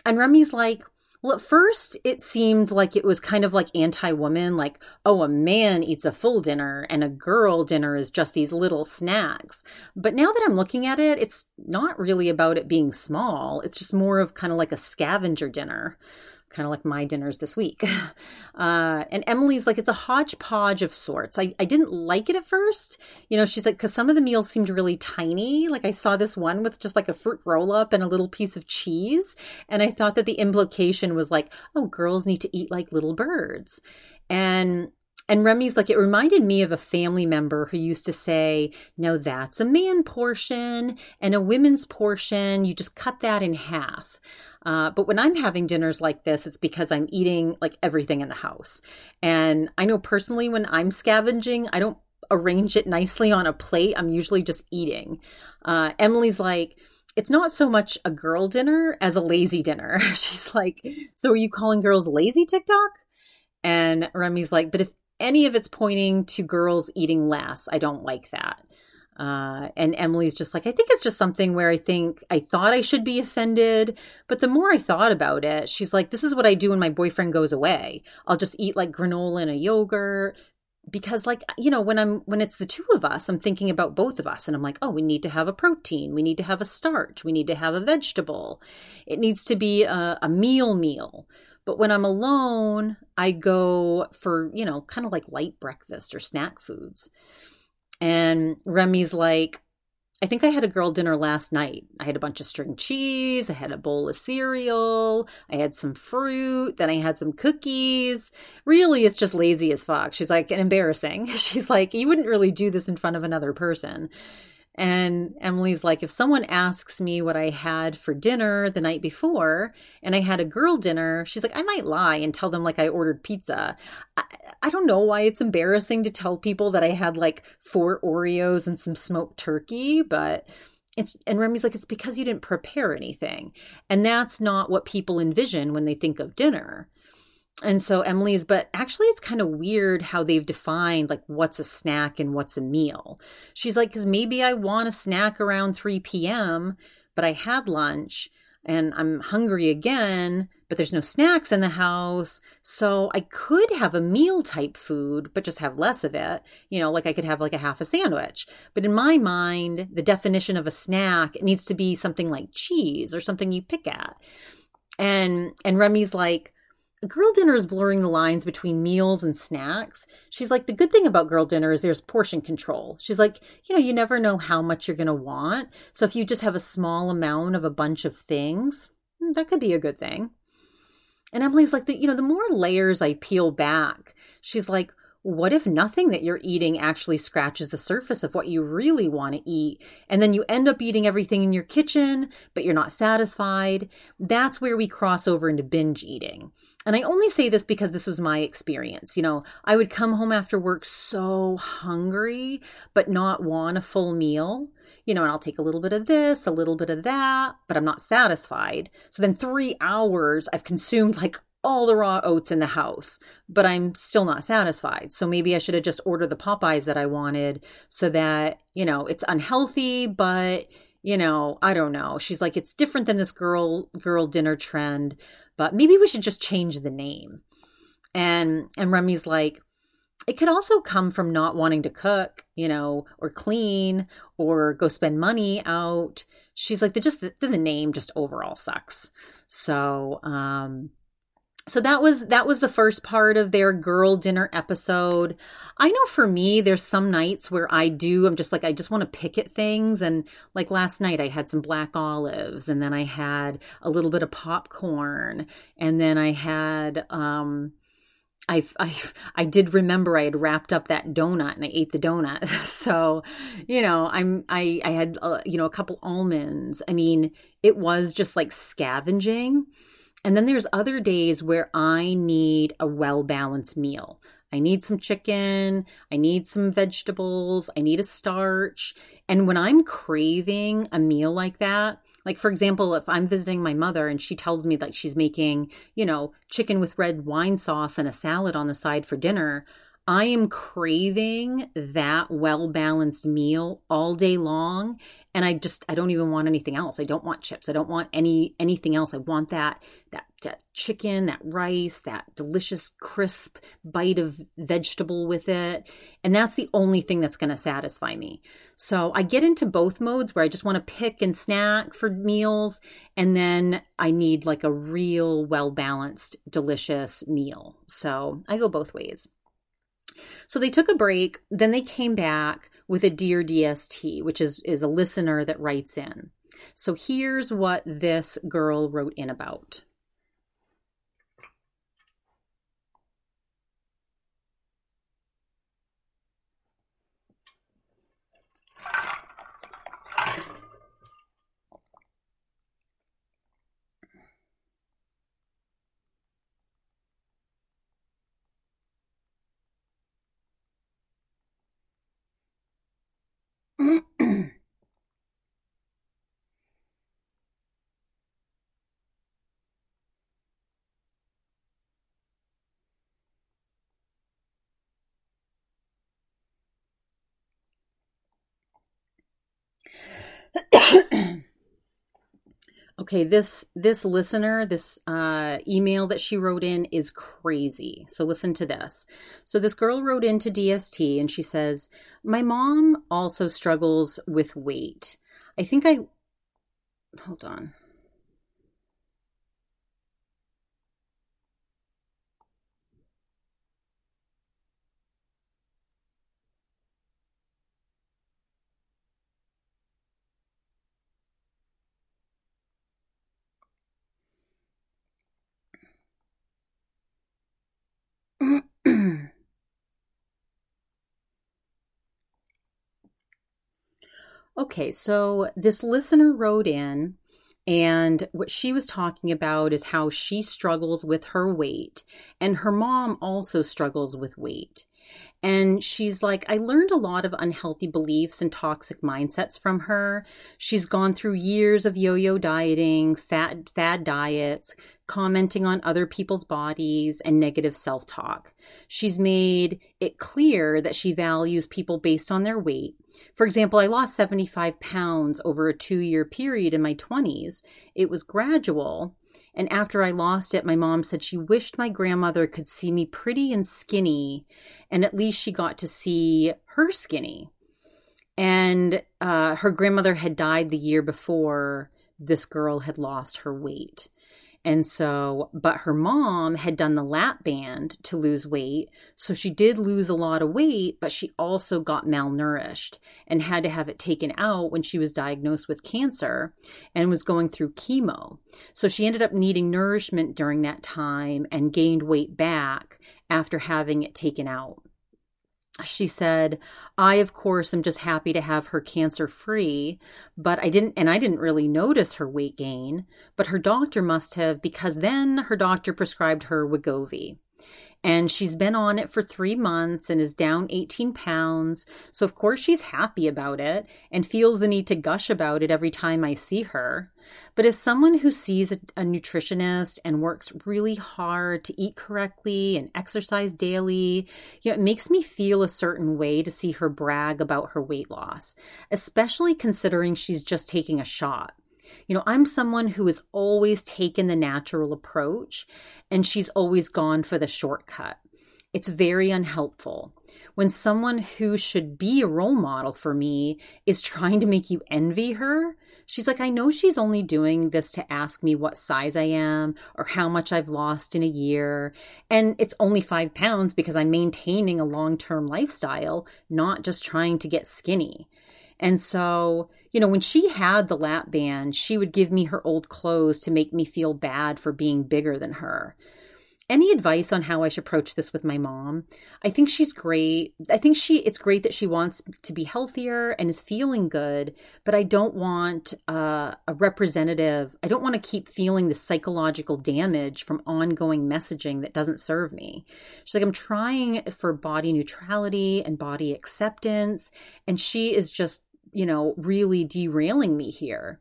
And Remy's like, well, at first it seemed like it was kind of like anti woman, like, oh, a man eats a full dinner and a girl dinner is just these little snacks. But now that I'm looking at it, it's not really about it being small. It's just more of kind of like a scavenger dinner. Kind of like my dinners this week. *laughs* Uh, and Emily's like, it's a hodgepodge of sorts. I, I didn't like it at first. You know, she's like, because some of the meals seemed really tiny. Like I saw this one with just like a fruit roll up and a little piece of cheese. And I thought that the implication was like, oh, girls need to eat like little birds. And and Remy's like, it reminded me of a family member who used to say, no, that's a man portion and a women's portion. You just cut that in half. Uh, but when I'm having dinners like this, it's because I'm eating like everything in the house. And I know personally when I'm scavenging, I don't arrange it nicely on a plate. I'm usually just eating. Uh, Emily's like, it's not so much a girl dinner as a lazy dinner. *laughs* She's like, so are you calling girls lazy TikTok? And Remy's like, but if any of it's pointing to girls eating less, I don't like that. Uh, and Emily's just like, I think it's just something where I think I thought I should be offended. But the more I thought about it, she's like, this is what I do when my boyfriend goes away. I'll just eat like granola and a yogurt. Because like you know when I'm when it's the two of us I'm thinking about both of us and I'm like oh we need to have a protein we need to have a starch we need to have a vegetable it needs to be a, a meal meal but when I'm alone I go for you know kind of like light breakfast or snack foods and Remy's like, I think I had a girl dinner last night. I had a bunch of string cheese, I had a bowl of cereal, I had some fruit, then I had some cookies. Really, it's just lazy as fuck. She's like, and embarrassing. *laughs* She's like, you wouldn't really do this in front of another person. And Emily's like, if someone asks me what I had for dinner the night before and I had a girl dinner, she's like, I might lie and tell them like I ordered pizza. I, I don't know why it's embarrassing to tell people that I had like four Oreos and some smoked turkey, but it's, and Remy's like, it's because you didn't prepare anything. And that's not what people envision when they think of dinner and so Emily's, but actually, it's kind of weird how they've defined like what's a snack and what's a meal. She's like, because maybe I want a snack around 3 p.m., but I had lunch and I'm hungry again, but there's no snacks in the house. So I could have a meal type food, but just have less of it. You know, like I could have like a half a sandwich. But in my mind, the definition of a snack needs to be something like cheese or something you pick at. And and Remy's like, girl dinner is blurring the lines between meals and snacks. She's like, the good thing about girl dinner is there's portion control. She's like, you know, you never know how much you're going to want. So if you just have a small amount of a bunch of things, hmm, that could be a good thing. And Emily's like, the, you know, the more layers I peel back, she's like, what if nothing that you're eating actually scratches the surface of what you really want to eat? And then you end up eating everything in your kitchen, but you're not satisfied. That's where we cross over into binge eating. And I only say this because this was my experience. You know, I would come home after work so hungry, but not want a full meal. You know, and I'll take a little bit of this, a little bit of that, but I'm not satisfied. So then three hours, I've consumed like all the raw oats in the house, but I'm still not satisfied. So maybe I should have just ordered the Popeyes that I wanted so that, you know, it's unhealthy, but you know, I don't know. She's like it's different than this girl girl dinner trend, but maybe we should just change the name. And and Remy's like it could also come from not wanting to cook, you know, or clean or go spend money out. She's like the just the, the name just overall sucks. So, um so that was that was the first part of their girl dinner episode i know for me there's some nights where i do i'm just like i just want to pick at things and like last night i had some black olives and then i had a little bit of popcorn and then i had um I, I I did remember I had wrapped up that donut and I ate the donut. *laughs* So, you know, I'm I I had uh, you know a couple almonds. I mean, it was just like scavenging. And then there's other days where I need a well balanced meal. I need some chicken. I need some vegetables. I need a starch. And when I'm craving a meal like that, like for example, if I'm visiting my mother and she tells me that she's making, you know, chicken with red wine sauce and a salad on the side for dinner, I am craving that well balanced meal all day long. And I just I don't even want anything else. I don't want chips. I don't want any anything else. I want that that that chicken, that rice, that delicious crisp bite of vegetable with it. And that's the only thing that's going to satisfy me. So I get into both modes where I just want to pick and snack for meals and then I need like a real well-balanced delicious meal. So I go both ways. So they took a break, then they came back with a Dear DST, which is, is a listener that writes in. So here's what this girl wrote in about. Okay this this listener this uh, email that she wrote in is crazy. So listen to this. So this girl wrote into dst and she says my mom also struggles with weight. I think i hold on okay, so this listener wrote in, and what she was talking about is how she struggles with her weight, and her mom also struggles with weight. And she's like, I learned a lot of unhealthy beliefs and toxic mindsets from her. She's gone through years of yo yo dieting, fat, fad diets, commenting on other people's bodies, and negative self talk. She's made it clear that she values people based on their weight. For example, I lost 75 pounds over a two year period in my 20s. It was gradual. And after I lost it, my mom said she wished my grandmother could see me pretty and skinny, and at least she got to see her skinny. And uh, her grandmother had died the year before this girl had lost her weight. And so, but her mom had done the lap band to lose weight. So she did lose a lot of weight, but she also got malnourished and had to have it taken out when she was diagnosed with cancer and was going through chemo. So she ended up needing nourishment during that time and gained weight back after having it taken out she said, I, of course, am just happy to have her cancer free, but I didn't, and I didn't really notice her weight gain, but her doctor must have, because then her doctor prescribed her Wegovy and she's been on it for three months and is down 18 pounds. So, of course, she's happy about it and feels the need to gush about it every time I see her. But as someone who sees a, a nutritionist and works really hard to eat correctly and exercise daily, you know, it makes me feel a certain way to see her brag about her weight loss, especially considering she's just taking a shot. You know, I'm someone who has always taken the natural approach and she's always gone for the shortcut. It's very unhelpful. When someone who should be a role model for me is trying to make you envy her, she's like, I know she's only doing this to ask me what size I am or how much I've lost in a year. And it's only five pounds because I'm maintaining a long term lifestyle, not just trying to get skinny. And so, you know, when she had the lap band, she would give me her old clothes to make me feel bad for being bigger than her. Any advice on how I should approach this with my mom? I think she's great. I think she it's great that she wants to be healthier and is feeling good, but I don't want uh, a representative. I don't want to keep feeling the psychological damage from ongoing messaging that doesn't serve me. She's like I'm trying for body neutrality and body acceptance and she is just you know, really derailing me here.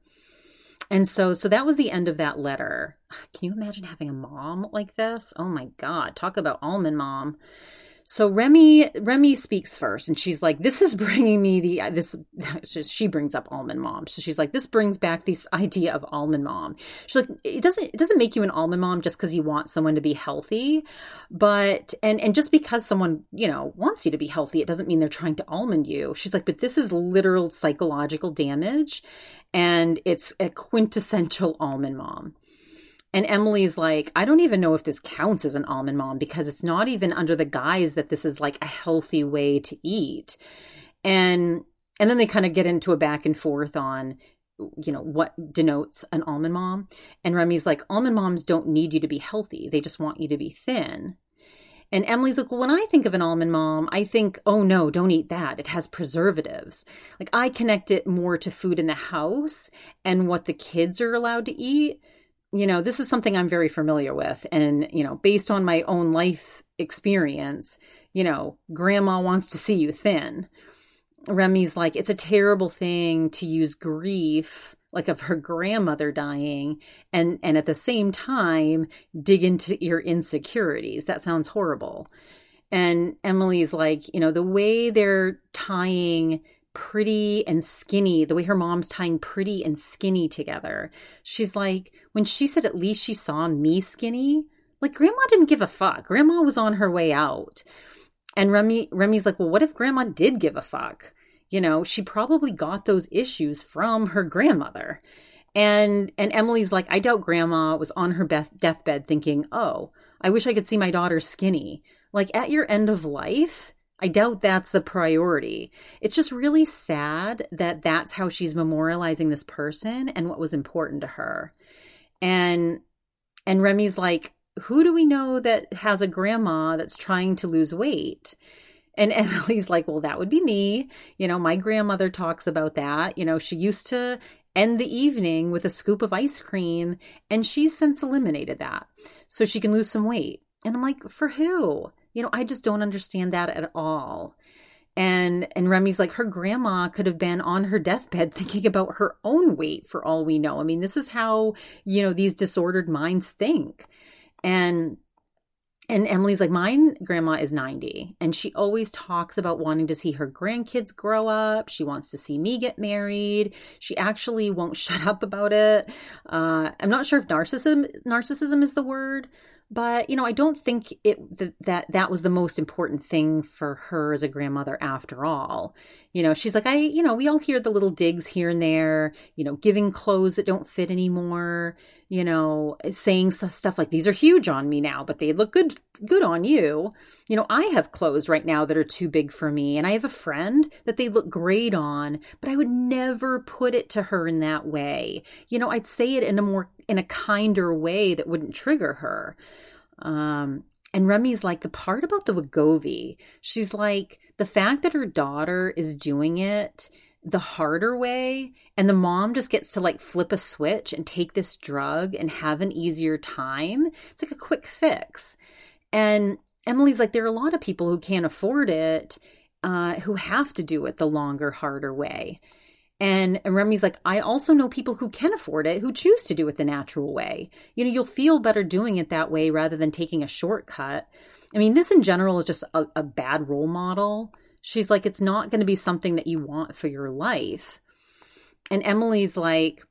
And so so that was the end of that letter. Can you imagine having a mom like this? Oh my god, talk about almond mom. so Remy Remy speaks first, and she's like, "This is bringing me the this." *laughs* She brings up almond mom, so she's like, "This brings back this idea of almond mom." She's like, "It doesn't it doesn't make you an almond mom just because you want someone to be healthy, but and and just because someone you know wants you to be healthy, it doesn't mean they're trying to almond you." She's like, "But this is literal psychological damage, and it's a quintessential almond mom." And Emily's like, I don't even know if this counts as an almond mom because it's not even under the guise that this is like a healthy way to eat. And and then they kind of get into a back and forth on you know what denotes an almond mom. And remy's like almond moms don't need you to be healthy. They just want you to be thin. And emily's like well when i think of an almond mom i think oh no don't eat that. It has preservatives. Like i connect it more to food in the house and what the kids are allowed to eat you know, this is something I'm very familiar with. And, you know, based on my own life experience, you know, grandma wants to see you thin. Remy's like, it's a terrible thing to use grief, like of her grandmother dying, and and at the same time dig into your insecurities. That sounds horrible. And Emily's like, you know, the way they're tying pretty and skinny, the way her mom's tying pretty and skinny together. She's like, when she said at least she saw me skinny, like grandma didn't give a fuck. Grandma was on her way out. And Remy Remy's like, well, what if grandma did give a fuck? You know, she probably got those issues from her grandmother. And and Emily's like, I doubt grandma was on her beth- deathbed thinking, "Oh, I wish I could see my daughter skinny." Like at your end of life, I doubt that's the priority. It's just really sad that that's how she's memorializing this person and what was important to her. And and Remy's like, who do we know that has a grandma that's trying to lose weight? And *laughs* Emily's like, well, that would be me. You know, my grandmother talks about that. You know, she used to end the evening with a scoop of ice cream, and she's since eliminated that so she can lose some weight. And I'm like, for who? You know, I just don't understand that at all. And and Remy's like her grandma could have been on her deathbed *laughs* thinking about her own weight for all we know. I mean, this is how, you know, these disordered minds think. And and Emily's like, mine grandma is 90, and she always talks about wanting to see her grandkids grow up. She wants to see me get married. She actually won't *laughs* shut up about it. Uh, I'm not sure if narcissism narcissism is the word, but you know i don't think it that, that that was the most important thing for her as a grandmother after all. You know she's like i you know we all hear the little digs here and there you know giving clothes that don't fit anymore you know saying stuff like these are huge on me now but they look good good on you you know i have clothes right now that are too big for me and i have a friend that they look great on but i would never put it to her in that way. You know i'd say it in a more in a kinder way that wouldn't trigger her. Um, and Remy's like, the part about the Wegovy, she's like, the fact that her daughter is doing it the harder way and the mom just gets to like flip a switch and take this drug and have an easier time. It's like a quick fix. And Emily's like, there are a lot of people who can't afford it, uh, who have to do it the longer, harder way. And, Remy's like, I also know people who can afford it who choose to do it the natural way. You know, you'll feel better doing it that way rather than taking a shortcut. I mean, this in general is just a, a bad role model. She's like, it's not going to be something that you want for your life. And Emily's like,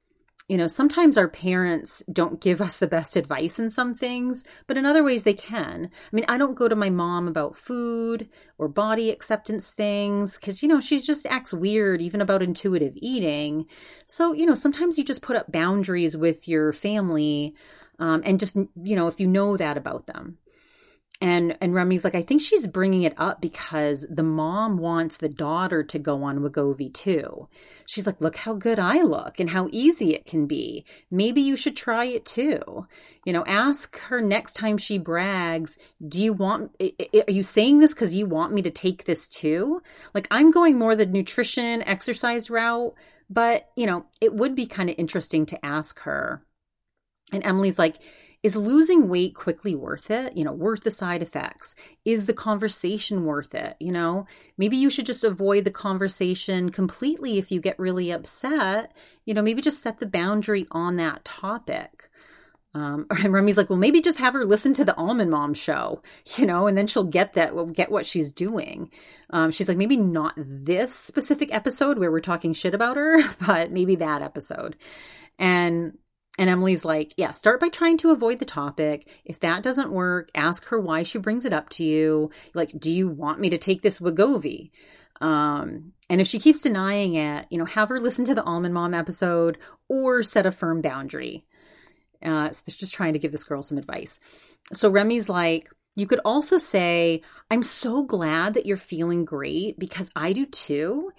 you know, sometimes our parents don't give us the best advice in some things, but in other ways they can. I mean, I don't go to my mom about food or body acceptance things because, you know, she just acts weird even about intuitive eating. So, you know, sometimes you just put up boundaries with your family um, and just, you know, if you know that about them. And and Remy's like, I think she's bringing it up because the mom wants the daughter to go on Wegovy too. She's like, look how good I look and how easy it can be. Maybe you should try it too. You know, ask her next time she brags, do you want, are you saying this because you want me to take this too? Like, I'm going more the nutrition, exercise route, but, you know, it would be kind of interesting to ask her. And Emily's like, is losing weight quickly worth it? You know, worth the side effects? Is the conversation worth it? You know, maybe you should just avoid the conversation completely if you get really upset. You know, maybe just set the boundary on that topic. Um, *laughs* and Remy's like, well, maybe just have her listen to the Almond Mom show, *laughs* you know, and then she'll get that, get what she's doing. Um, she's like, maybe not this specific episode where we're talking shit about her, *laughs* but maybe that episode. And and Emily's like, yeah, start by trying to avoid the topic. If that doesn't work, ask her why she brings it up to you. Like, do you want me to take this Wegovy? Um, and if she keeps denying it, you know, have her listen to the Almond Mom episode or set a firm boundary. Uh, so just trying to give this girl some advice. So Remy's like, you could also say, I'm so glad that you're feeling great because I do too.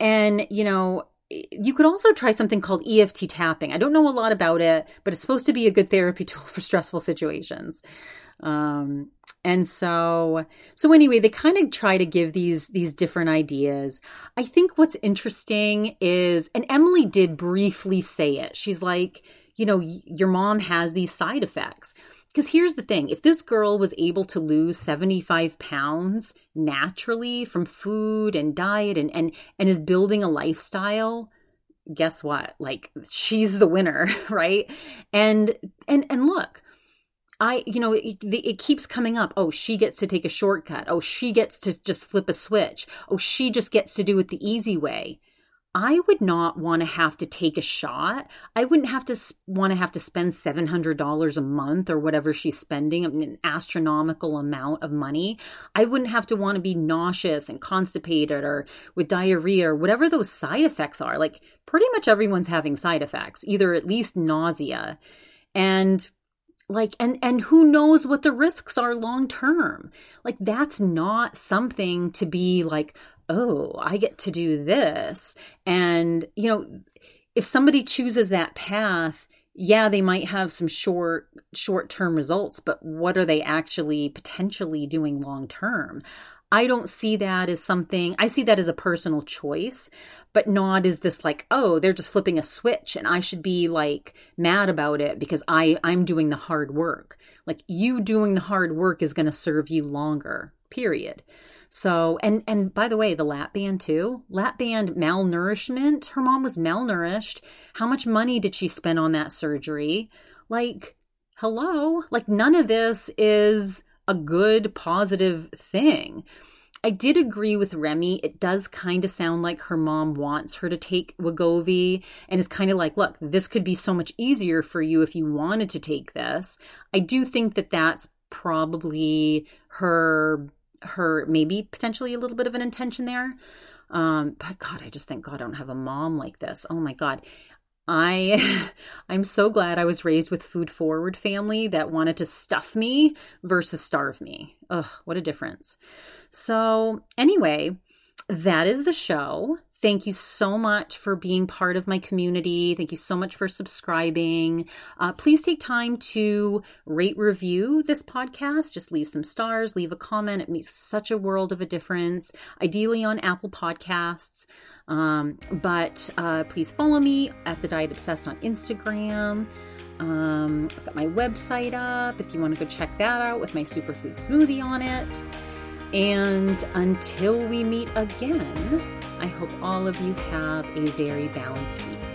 And, you know, you could also try something called EFT tapping. I don't know a lot about it, but it's supposed to be a good therapy *laughs* tool for stressful situations. Um, and so, so anyway, they kind of try to give these these different ideas. I think what's interesting is, and Emily did briefly say it. She's like, you know, your mom has these side effects. Because here's the thing if this girl was able to lose 75 pounds naturally from food and diet and, and, and is building a lifestyle, guess what? Like she's the winner, *laughs* right? And, and, and look, I, you know, it, it, keeps coming up. Oh, she gets to take a shortcut. Oh, she gets to just flip a switch. Oh, she just gets to do it the easy way. I would not want to have to take a shot. I wouldn't have to want to have to spend $700 a month or whatever she's spending, an astronomical amount of money. I wouldn't have to want to be nauseous and constipated or with diarrhea or whatever those side effects are. Like pretty much everyone's having side effects, either at least nausea. And like and and who knows what the risks are long term like that's not something to be like oh, I get to do this. And, you know, if somebody chooses that path, yeah, they might have some short short term results, but what are they actually potentially doing long term? I don't see that as something, I see that as a personal choice, but not as this like, oh, they're just flipping a switch and I should be like mad about it because I, I'm doing the hard work. Like you doing the hard work is going to serve you longer, period. So, and and by the way, the lap band too. Lap band malnourishment. Her mom was malnourished. How much money did she spend on that surgery? Like, hello? Like none of this is a good positive thing. I did agree with Remy. It does kind of sound like her mom wants her to take Wegovy and is kind of like, look, this could be so much easier for you if you wanted to take this. I do think that that's probably her her maybe potentially a little bit of an intention there. Um, but God, I just thank God I don't have a mom like this. Oh my God. I *laughs* I'm so glad I was raised with food forward family that wanted to stuff me versus starve me. Ugh, what a difference. So anyway, that is the show. Thank you so much for being part of my community. Thank you so much for subscribing. Uh, please take time to rate, review this podcast. Just leave some stars, leave a comment. It makes such a world of a difference. Ideally on Apple Podcasts. Um, but uh, please follow me at the Diet Obsessed on Instagram. Um, I've got my website up if you want to go check that out with my superfood smoothie on it. And until we meet again, I hope all of you have a very balanced week.